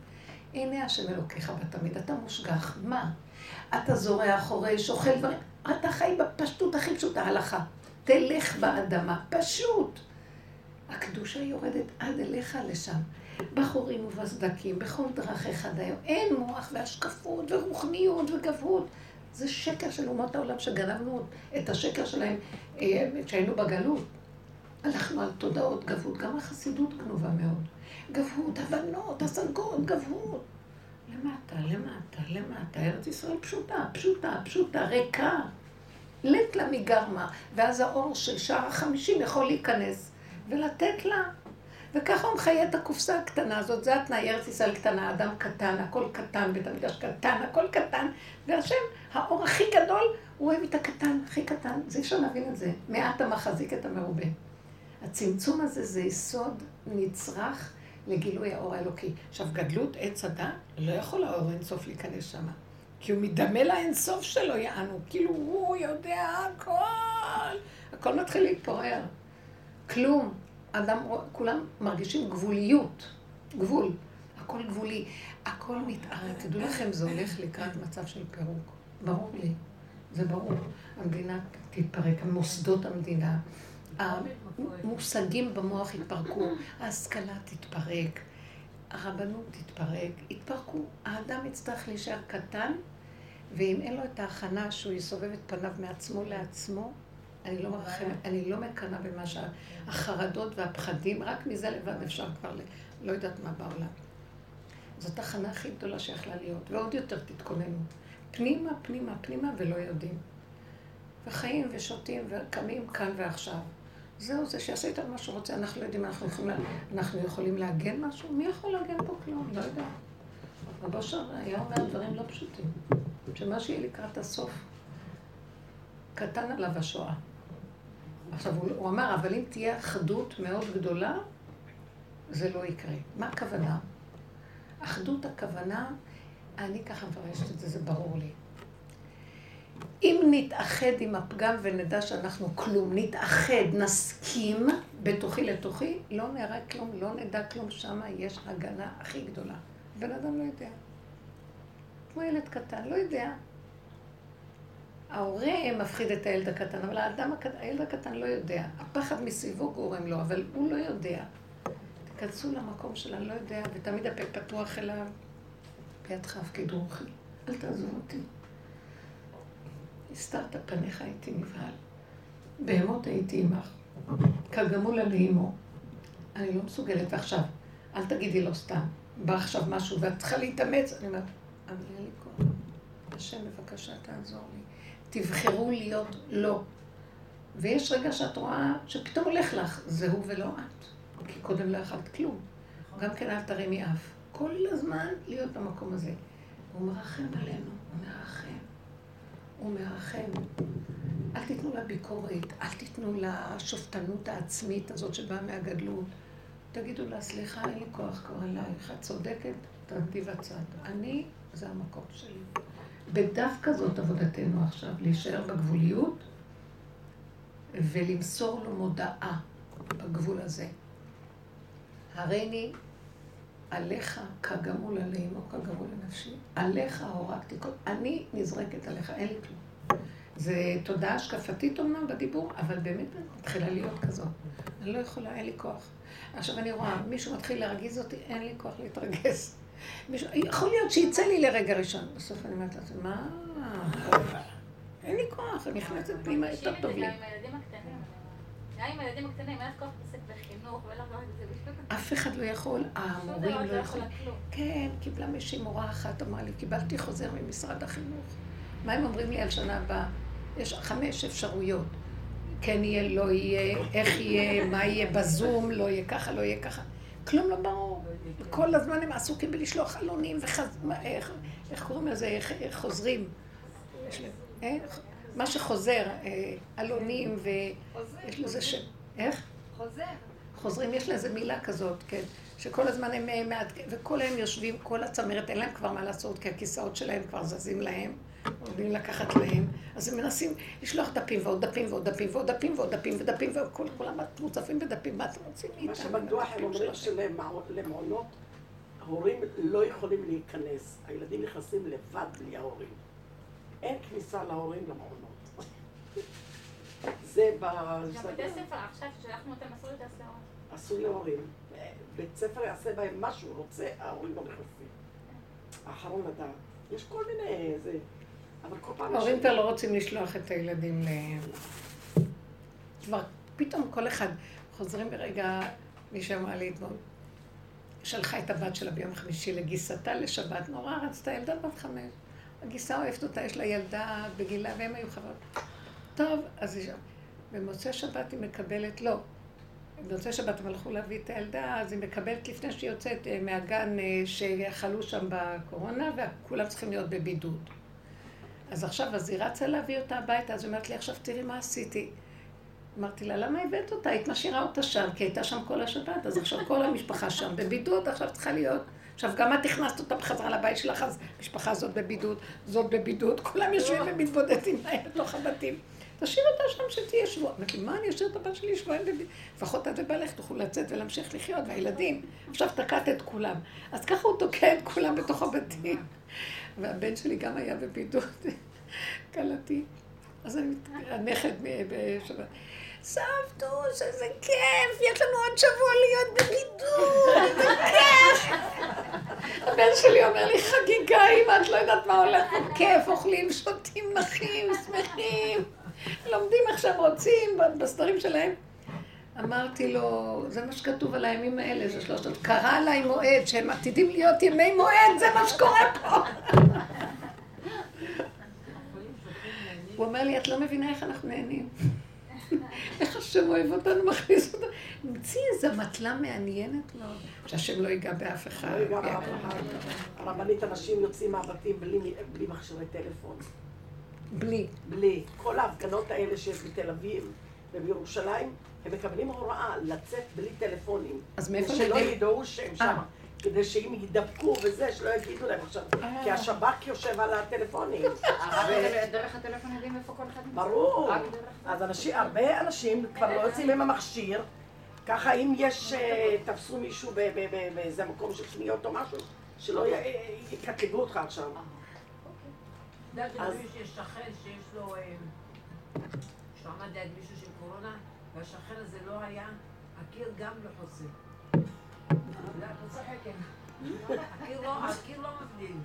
הנה השם אלוקיך בתמיד, אתה מושגח. מה? אתה זורע, חורש, אוכל דברים. אתה חי בפשטות הכי פשוטה, הלכה. תלך באדמה, פשוט. הקדושה יורדת עד אליך לשם. בחורים ובסדקים, בכל דרכיך דיו. אין מוח והשקפות ורוחניות וגבהות. זה שקר של אומות העולם שגנבנו את השקר שלהם אה, כשהיינו בגלות. הלכנו על תודעות גבהות, גם החסידות גנובה מאוד. גבהות, הבנות, השגות, גבהות. למטה, למטה, למטה. ארץ ישראל פשוטה, פשוטה, פשוטה, ריקה. לית לה מגרמה, ואז האור של שער החמישים יכול להיכנס ולתת לה. וככה הוא מחיה את הקופסה הקטנה הזאת, זה התנאי, ארץ ישראל קטנה, אדם קטן, הכל קטן, בית המקדש קטן, הכל קטן, והשם, האור הכי גדול, הוא אוהב את הקטן, הכי קטן, זה אי אפשר להבין את זה. מעט המחזיק את המרובה. הצמצום הזה זה יסוד נצרך לגילוי האור האלוקי. עכשיו, גדלות עץ הדת, לא יכול האור אינסוף להיכנס שמה. כי הוא מדמה לאינסוף שלו, יענו. כאילו, הוא יודע הכל. הכל מתחיל להתפורר. כלום. אדם, כולם מרגישים גבוליות. גבול. הכל גבולי. הכל מתערב. תדעו לכם, זה הולך לקראת מצב של פירוק. ברור לי. זה ברור. המדינה תתפרק, מוסדות המדינה. המושגים במוח יתפרקו, ההשכלה תתפרק, הרבנות תתפרק, יתפרקו. האדם יצטרך להישאר קטן, ואם אין לו את ההכנה שהוא יסובב את פניו מעצמו לעצמו, אני לא מרחמת, אני לא מקנאה במה שהחרדות והפחדים, רק מזה לבד אפשר כבר ל... לא יודעת מה בעולם. זאת הכנה הכי גדולה שיכלה להיות, ועוד יותר תתכוננו. פנימה, פנימה, פנימה, ולא יודעים. וחיים ושותים וקמים כאן ועכשיו. זהו, זה שיעשה איתנו מה שהוא רוצה, אנחנו לא יודעים, אנחנו יכולים. אנחנו יכולים להגן משהו? מי יכול להגן פה כלום? לא יודע. רבו שר היה אומר דברים לא פשוטים, שמה שיהיה לקראת הסוף, קטן עליו השואה. עכשיו, הוא, הוא אמר, אבל אם תהיה אחדות מאוד גדולה, זה לא יקרה. מה הכוונה? אחדות הכוונה, אני ככה מפרשת את זה, זה ברור לי. אם נתאחד עם הפגם ונדע שאנחנו כלום, נתאחד, נסכים בתוכי לתוכי, לא נראה כלום, לא נדע כלום, שם יש הגנה הכי גדולה. בן אדם לא יודע. כמו ילד קטן, לא יודע. ההורה מפחיד את הילד הקטן, אבל האדם הקטן, הילד הקטן לא יודע. הפחד מסביבו גורם לו, אבל הוא לא יודע. תיכנסו למקום של אני לא יודע, ותמיד הפה פתוח אליו, בידך הפקיד רוחי, אל תעזוב אותי. הסתרת פניך הייתי נבהל. בהמות הייתי עמך. כגמול על אימו. אני לא מסוגלת. ועכשיו, אל תגידי לו סתם. בא עכשיו משהו ואת צריכה להתאמץ. אני אומרת, אבל אין לי כוח. השם, בבקשה, תעזור לי. תבחרו להיות לא. ויש רגע שאת רואה שפתאום הולך לך, זה הוא ולא את. כי קודם לא יכולת כלום. גם כן אל תרימי אף. כל הזמן להיות במקום הזה. הוא מרחם עלינו, הוא מרחם. הוא מרחם. אל תיתנו לה ביקורת, אל תיתנו לה שופטנות העצמית הזאת שבאה מהגדלות. תגידו לה, סליחה, אין לי כוח כבר אלייך, את צודקת, תעמדי בצד. אני, זה המקום שלי. בדווקא זאת עבודתנו עכשיו, להישאר בגבוליות ולמסור לו מודעה בגבול הזה. הריני עליך כגמול עלינו, כגמול לנפשי. עליך הורקתי כל... אני נזרקת עליך, אין לי כלום. זה תודעה השקפתית אומנם בדיבור, אבל באמת מתחילה להיות כזאת. אני לא יכולה, אין לי כוח. עכשיו אני רואה, מישהו מתחיל להרגיז אותי, אין לי כוח להתרגז. מישהו- יכול להיות שיצא לי לרגע ראשון. בסוף אני אומרת לעצמי, מה? אין לי כוח, אני נכנסת פנימה, יותר טוב לי. גם עם הילדים הקטנים. גם עם הילדים הקטנים, אין לך כוח להתעסק בחינוך ואין לך כוח להתעסק אף אחד לא יכול, המורים לא לא יכולים. כן, קיבלה מישהי מורה אחת, אמרה לי, קיבלתי חוזר ממשרד החינוך. מה הם אומרים לי על שנה הבאה? יש חמש אפשרויות. כן יהיה, לא יהיה, איך יהיה, מה יהיה בזום, לא יהיה ככה, לא יהיה ככה. כלום לא ברור. כל הזמן הם עסוקים בלשלוח עלונים וחז... איך, איך קוראים לזה? חוזרים? יש? מה שחוזר, אה, עלונים ויש לזה שם. איך? חוזר. חוזרים, יש לזה מילה כזאת, כן, שכל הזמן הם אה, מעדכנים, וכל היום יושבים, כל הצמרת, אין להם כבר מה לעשות, כי הכיסאות שלהם כבר זזים להם, עומדים לקחת להם, אז הם מנסים לשלוח דפים ועוד דפים ועוד דפים ועוד דפים ועוד דפים ודפים, וכולם מוצפים בדפים, מה אתם רוצים מאיתנו? מה שבטוח הם אומרים שלמעונות ההורים לא יכולים להיכנס. הילדים נכנסים לבד בלי ההורים. אין כניסה להורים למעונות. זה ב... גם בתי ספר עכשיו, ששלחנו אותם, אסור להסעות. אסור להורים. בית ספר יעשה בהם מה שהוא רוצה, ההורים לא נכנסים. האחרון לדעת. יש כל מיני... זה... אבל כל פעם... ההורים כבר לא רוצים לשלוח את הילדים ל... כבר פתאום כל אחד חוזרים ברגע, מישהו אמרה לי אתמול, שלחה את הבת שלה ביום חמישי לגיסתה לשבת, נורא רצתה, ילדה בת חמש. הגיסה אוהבת אותה, יש לה ילדה בגילה, והם היו חברות. טוב, אז היא... במוצאי שבת היא מקבלת, לא. במוצאי שבת הם הלכו להביא את הילדה, אז היא מקבלת לפני שהיא יוצאת אה, מהגן אה, שחלו שם בקורונה, וכולם צריכים להיות בבידוד. אז עכשיו, אז היא רצה להביא אותה הביתה, אז היא אומרת לי, עכשיו תראי מה עשיתי. אמרתי לה, למה הבאת אותה? היית משאירה אותה שם, כי הייתה שם כל השבת, אז עכשיו כל המשפחה שם בבידוד, עכשיו צריכה להיות. עכשיו, גם את הכנסת אותה בחזרה לבית שלך, אז המשפחה הזאת בבידוד, זאת בבידוד, כולם יושבים ומתבודדים להם בתוך הבתים. תשאיר אותה שם שתהיה שבוע. אמרתי מה אני אשאיר את הבת שלי שבועיים בבידוד? לפחות את ובעלך תוכלו לצאת ולהמשיך לחיות, והילדים. עכשיו תקעת את כולם. אז ככה הוא תוקע את כולם בתוך הבתים. והבן שלי גם היה בבידוד, כלתי. אז אני, הנכד בשבת, סבתוש, איזה כיף, יש לנו עוד שבוע להיות בבידוד, איזה כיף. הבן שלי אומר לי, חגיגה, אמא, את לא יודעת מה הולך כיף, אוכלים, שותים, נחים, שמחים, לומדים איך שהם רוצים, בסדרים שלהם. אמרתי לו, זה מה שכתוב על הימים האלה, זה שלושת, קרא עליי מועד, שהם עתידים להיות ימי מועד, זה מה שקורה פה. הוא אומר לי, את לא מבינה איך אנחנו נהנים. איך השם אוהב אותנו, מכניס אותנו. המציא איזו מטלה מעניינת מאוד, שהשם לא ייגע באף אחד. לא ייגע באף אחד. הרבנית, אנשים יוצאים מהבתים בלי- בלי מכשירי טלפון. בלי. בלי. כל ההפגנות האלה שיש בתל אביב ובירושלים, הם מקבלים הוראה לצאת בלי טלפונים. אז מאיפה הם שלא? ידעו שהם אה. שם. כדי שאם יידבקו וזה, שלא יגידו להם עכשיו. אה. כי השב"כ יושב על הטלפונים. רק דרך הטלפון יודעים איפה כל אחד נמצא. ברור. אז אנשים, הרבה אנשים כבר לא יוצאים עם המכשיר. ככה אם יש, אה, תפסו מישהו ב- ב- ב- באיזה מקום של קניות או משהו, שלא י- יקטלגו אותך עכשיו. יודעת שיש שכן שיש לו, אה, שהוא עמד ליד מישהו של קורונה, והשכן הזה לא היה, הקיר גם לא חוסם. לא, את לא צוחקת. הקיר לא, הקיר לא מבדיל.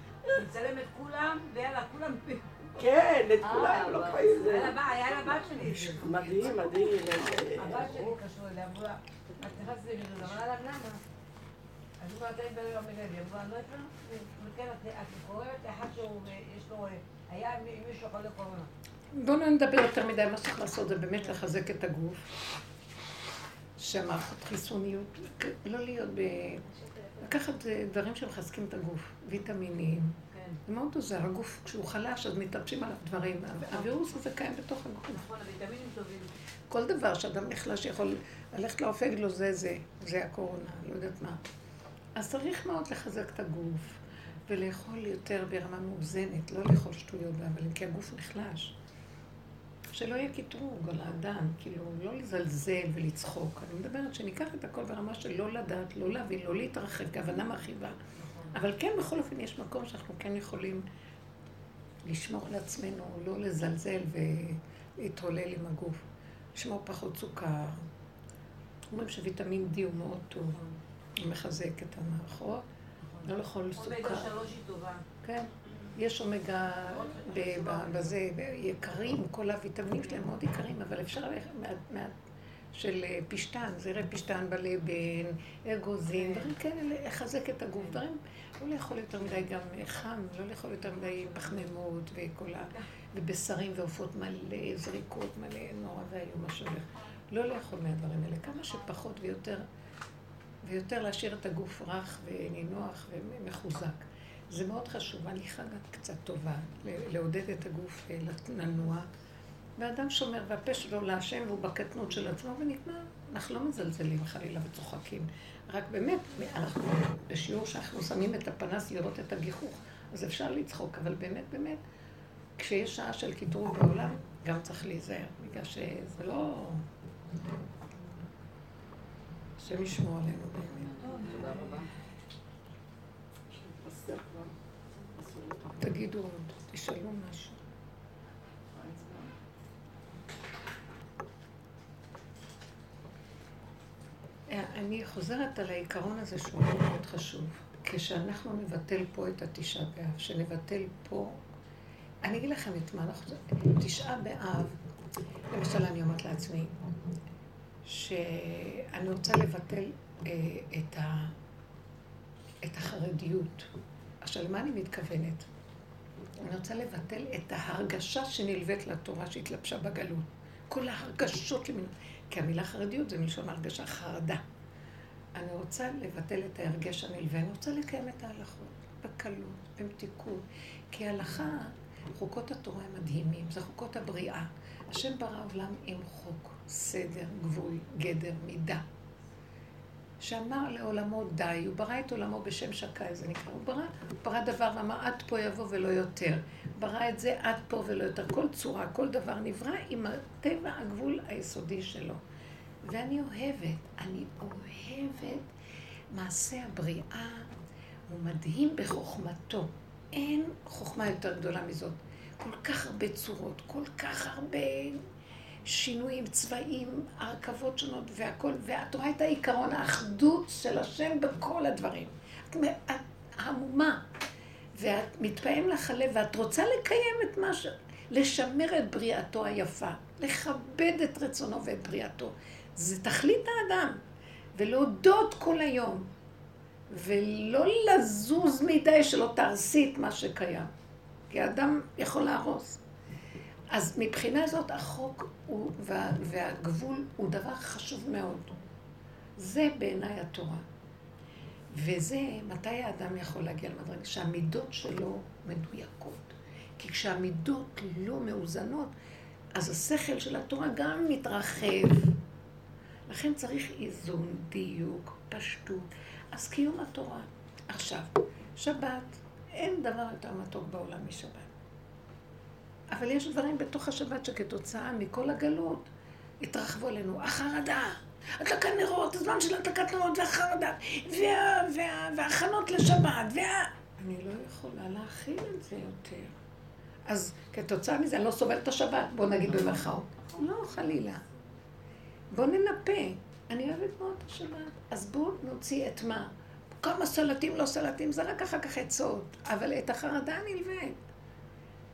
מצלם את כולם, ויאללה, כולם... כן, את כולם, לא קוראים היה לבת שלי. מדהים, מדהים. הבת שלי התקשרו אליה, אמרו לה, את נכנסת לבידוד, אמרה לה, למה? אז הוא אמרה, תן לי ביום הלוי, אמרו לה, לא וכן, את את קוראת לאחד שהוא, אה, יש לו, אה, היה מישהו חולה קורונה. בואו לא נדבר יותר מדי, מה שצריך לעשות זה באמת לחזק את הגוף. שהמערכות חיסוניות, לא להיות ב... לקחת אה, דברים שמחזקים את הגוף, ויטמינים. כן. זה מאוד עוזר, הגוף כשהוא חלש אז מתלבשים עליו דברים. הווירוס הזה קיים בתוך הגוף. נכון, הוויטמינים טובים. כל דבר שאדם נחלש יכול ללכת לאופק לו, זה זה, זה הקורונה, לא יודעת מה. אז צריך מאוד לחזק את הגוף, ולאכול יותר ברמה מאוזנת, לא לאכול שטויות והבלים, כי הגוף נחלש. שלא יהיה קטרוג על האדם, כאילו, לא לזלזל ולצחוק. אני מדברת שניקח את הכל ברמה של לא לדעת, לא להבין, לא להתרחב, כהבנה מרחיבה. אבל כן, בכל אופן, יש מקום שאנחנו כן יכולים לשמור על עצמנו, לא לזלזל ולהתהולל עם הגוף. לשמור פחות סוכר. אומרים שוויטמין D הוא מאוד טוב, הוא מחזק את המערכות. לא לאכול אומגה סוכר. שלוש היא טובה. כן. יש אומגה בזה, יקרים, כל הוויטמינים שלהם מאוד יקרים, אבל אפשר ללכת מעט, של אה, פשטן, זרעי פשטן בלבן, אגוזים, דברים כאלה, לחזק את הגוף, דברים, לא לאכול יותר מדי גם חם, לא לאכול יותר מדי פחמימות וכל ה... ובשרים ועופות מלא, זריקות מלא, נורא ואיום מה שהולך. לא לאכול מהדברים האלה, כמה שפחות ויותר, ויותר להשאיר את הגוף רך ונינוח ומחוזק. זה מאוד חשוב, הליכה גם קצת טובה, לעודד את הגוף אה, לנוע. ואדם שומר, והפה שלו להשם והוא בקטנות של עצמו, ונגמר. אנחנו לא מזלזלים חלילה וצוחקים. רק באמת, אנחנו בשיעור שאנחנו שמים את הפנס לראות את הגיחוך, אז אפשר לצחוק, אבל באמת, באמת, כשיש שעה של קטרוג בעולם, גם צריך להיזהר, בגלל שזה לא... השם ישמור עלינו באמת. תגידו עוד, תשאלו משהו. אני חוזרת על העיקרון הזה שהוא מאוד מאוד חשוב. כשאנחנו נבטל פה את התשעה באב, שנבטל פה... אני אגיד לכם את מה אנחנו... תשעה באב, למשל אני אומרת לעצמי, שאני רוצה לבטל אה, את, ה, את החרדיות. עכשיו, למה אני מתכוונת? אני רוצה לבטל את ההרגשה שנלווית לתורה שהתלבשה בגלות. כל ההרגשות למינו. כי המילה חרדיות זה מלשון הרגשה חרדה. אני רוצה לבטל את ההרגש הנלווה, אני רוצה לקיים את ההלכות בקלות, במתיקות. כי ההלכה, חוקות התורה הם מדהימים, זה חוקות הבריאה. השם ברא עולם עם חוק, סדר, גבול, גדר, מידה. שאמר לעולמו די, הוא ברא את עולמו בשם שקאי, זה נקרא. הוא ברא, הוא ברא דבר ואמר עד פה יבוא ולא יותר. ברא את זה עד פה ולא יותר. כל צורה, כל דבר נברא עם הטבע הגבול היסודי שלו. ואני אוהבת, אני אוהבת מעשה הבריאה, הוא מדהים בחוכמתו. אין חוכמה יותר גדולה מזאת. כל כך הרבה צורות, כל כך הרבה שינויים, צבעים, הרכבות שונות והכל, ואת רואה את העיקרון, האחדות של השם בכל הדברים. את, את המומה, ואת מתפעם לך הלב, ואת רוצה לקיים את מה ש... לשמר את בריאתו היפה, לכבד את רצונו ואת בריאתו. זה תכלית האדם, ולהודות כל היום, ולא לזוז מדי שלא תהרסי את מה שקיים. כי האדם יכול להרוס. אז מבחינה זאת החוק הוא, וה, והגבול הוא דבר חשוב מאוד. זה בעיניי התורה. וזה, מתי האדם יכול להגיע למדרגה? שהמידות שלו מדויקות. כי כשהמידות לא מאוזנות, אז השכל של התורה גם מתרחב. לכן צריך איזון, דיוק, פשטות. אז קיום התורה. עכשיו, שבת, אין דבר יותר מתוק בעולם משבת. אבל יש דברים בתוך השבת שכתוצאה מכל הגלות התרחבו עלינו. החרדה, הדלקת נרות, הזמן של הדלקת נרות והחרדה, וה, וה, וההכנות לשבת, וה... אני לא יכולה להכיל את זה יותר. אז כתוצאה מזה אני לא סובלת את השבת, בוא נגיד במרכאות. לא, חלילה. בוא ננפה. אני אוהבת מאוד את השבת. אז בואו נוציא את מה? כמה סלטים, לא סלטים, זה רק אחר כך עצות. אבל את החרדה הנלווית.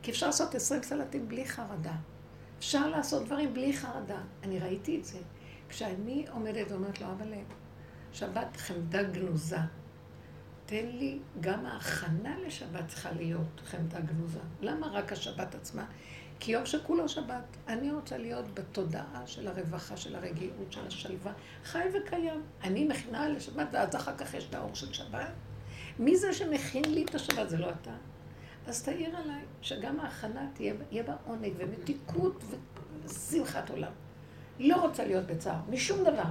כי אפשר לעשות עשרים סלטים בלי חרדה. אפשר לעשות דברים בלי חרדה. אני ראיתי את זה. כשאני עומדת ואומרת לו, אבל שבת חמדה גנוזה. תן לי, גם ההכנה לשבת צריכה להיות חמדה גנוזה. למה רק השבת עצמה? כי יום שכולו שבת. אני רוצה להיות בתודעה של הרווחה, של הרגיעות, של השלווה. חי וקיים. אני מכינה לשבת, ואז אחר כך יש את האור של שבת. מי זה שמכין לי את השבת? זה לא אתה. אז תעיר עליי, שגם ההכנה תהיה, יהיה בה עונג ומתיקות ושמחת עולם. לא רוצה להיות בצער, משום דבר.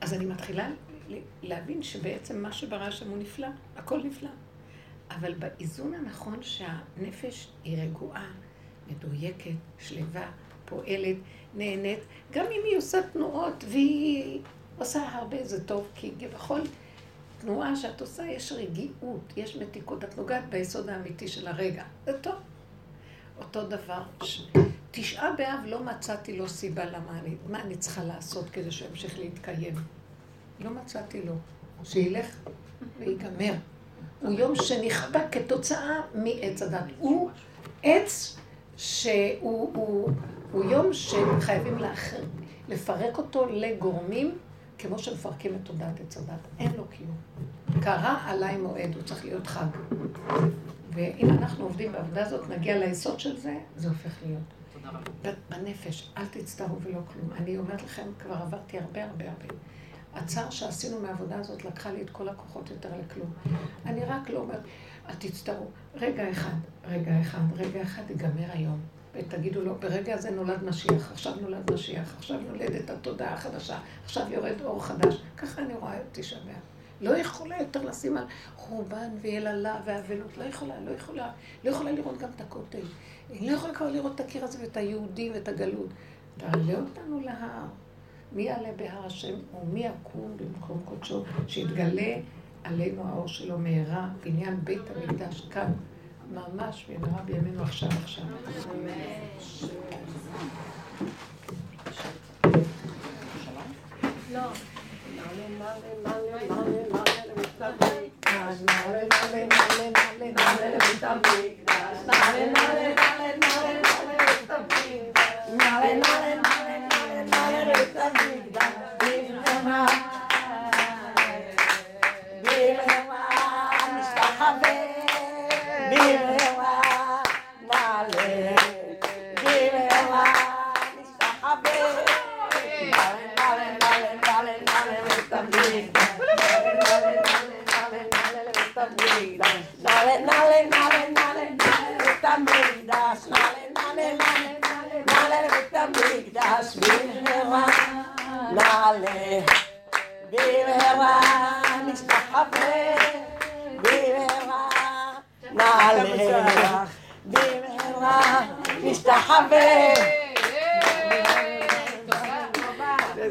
אז אני מתחילה להבין שבעצם מה שברא השם הוא נפלא, הכל נפלא. אבל באיזון הנכון שהנפש היא רגועה, מדויקת, שלווה, פועלת, נהנית, גם אם היא עושה תנועות והיא עושה הרבה, זה טוב, כי בכל תנועה שאת עושה יש רגיעות, יש מתיקות, את נוגעת ביסוד האמיתי של הרגע, זה טוב. אותו דבר, ש... תשעה באב לא מצאתי לו סיבה למה אני, מה אני צריכה לעשות כדי שימשיך להתקיים. לא מצאתי לו. שילך ויגמר. הוא יום שנכפה כתוצאה מעץ הדת. הוא עץ שהוא הוא, הוא יום שחייבים לאחר, לפרק אותו לגורמים כמו שמפרקים את תודעת עץ הדת. אין לו קיום. קרה עליי מועד, הוא צריך להיות חג. ואם אנחנו עובדים בעבודה הזאת, נגיע ליסוד של זה, זה הופך להיות. בנפש, אל תצטערו ולא כלום. אני אומרת לכם, כבר עברתי הרבה הרבה הרבה. הצער שעשינו מהעבודה הזאת לקחה לי את כל הכוחות יותר לכלום. אני רק לא אומרת, אל תצטערו. רגע אחד, רגע אחד, רגע אחד ייגמר היום. ותגידו לו, ברגע הזה נולד משיח, עכשיו נולד משיח, עכשיו נולדת התודעה החדשה, עכשיו יורד אור חדש. ככה אני רואה את תשעה באב. לא יכולה יותר לשים על חורבן ויללה ואבלות, לא יכולה, לא יכולה. לא יכולה לראות גם את הכותל. היא לא יכולה כבר לראות את הקיר הזה ואת היהודים ואת הגלות. תעלה אותנו להר. מי יעלה בהר השם ומי יקום במקום קודשו, שיתגלה עלינו האור שלו מהרה, בעניין בית המקדש כאן, ממש במהרה בימינו עכשיו עכשיו. male, vive male, sta bene, male, male, male, male, questa vita, male, male, male, male, questa vita, male, male, male, male, male, questa vita, male, male, male, male, male, questa vita, vive male, vive male, sta bene, vive male, male, vive במהרה נשתחווה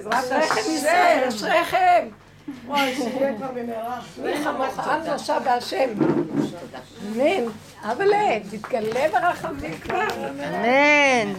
אשריכם ישראל, אשריכם. וואי, שיהיה כבר במהרה. מי חמוך עם נושע בהשם. אמן. אבל תתגלה ברחמים כבר. אמן.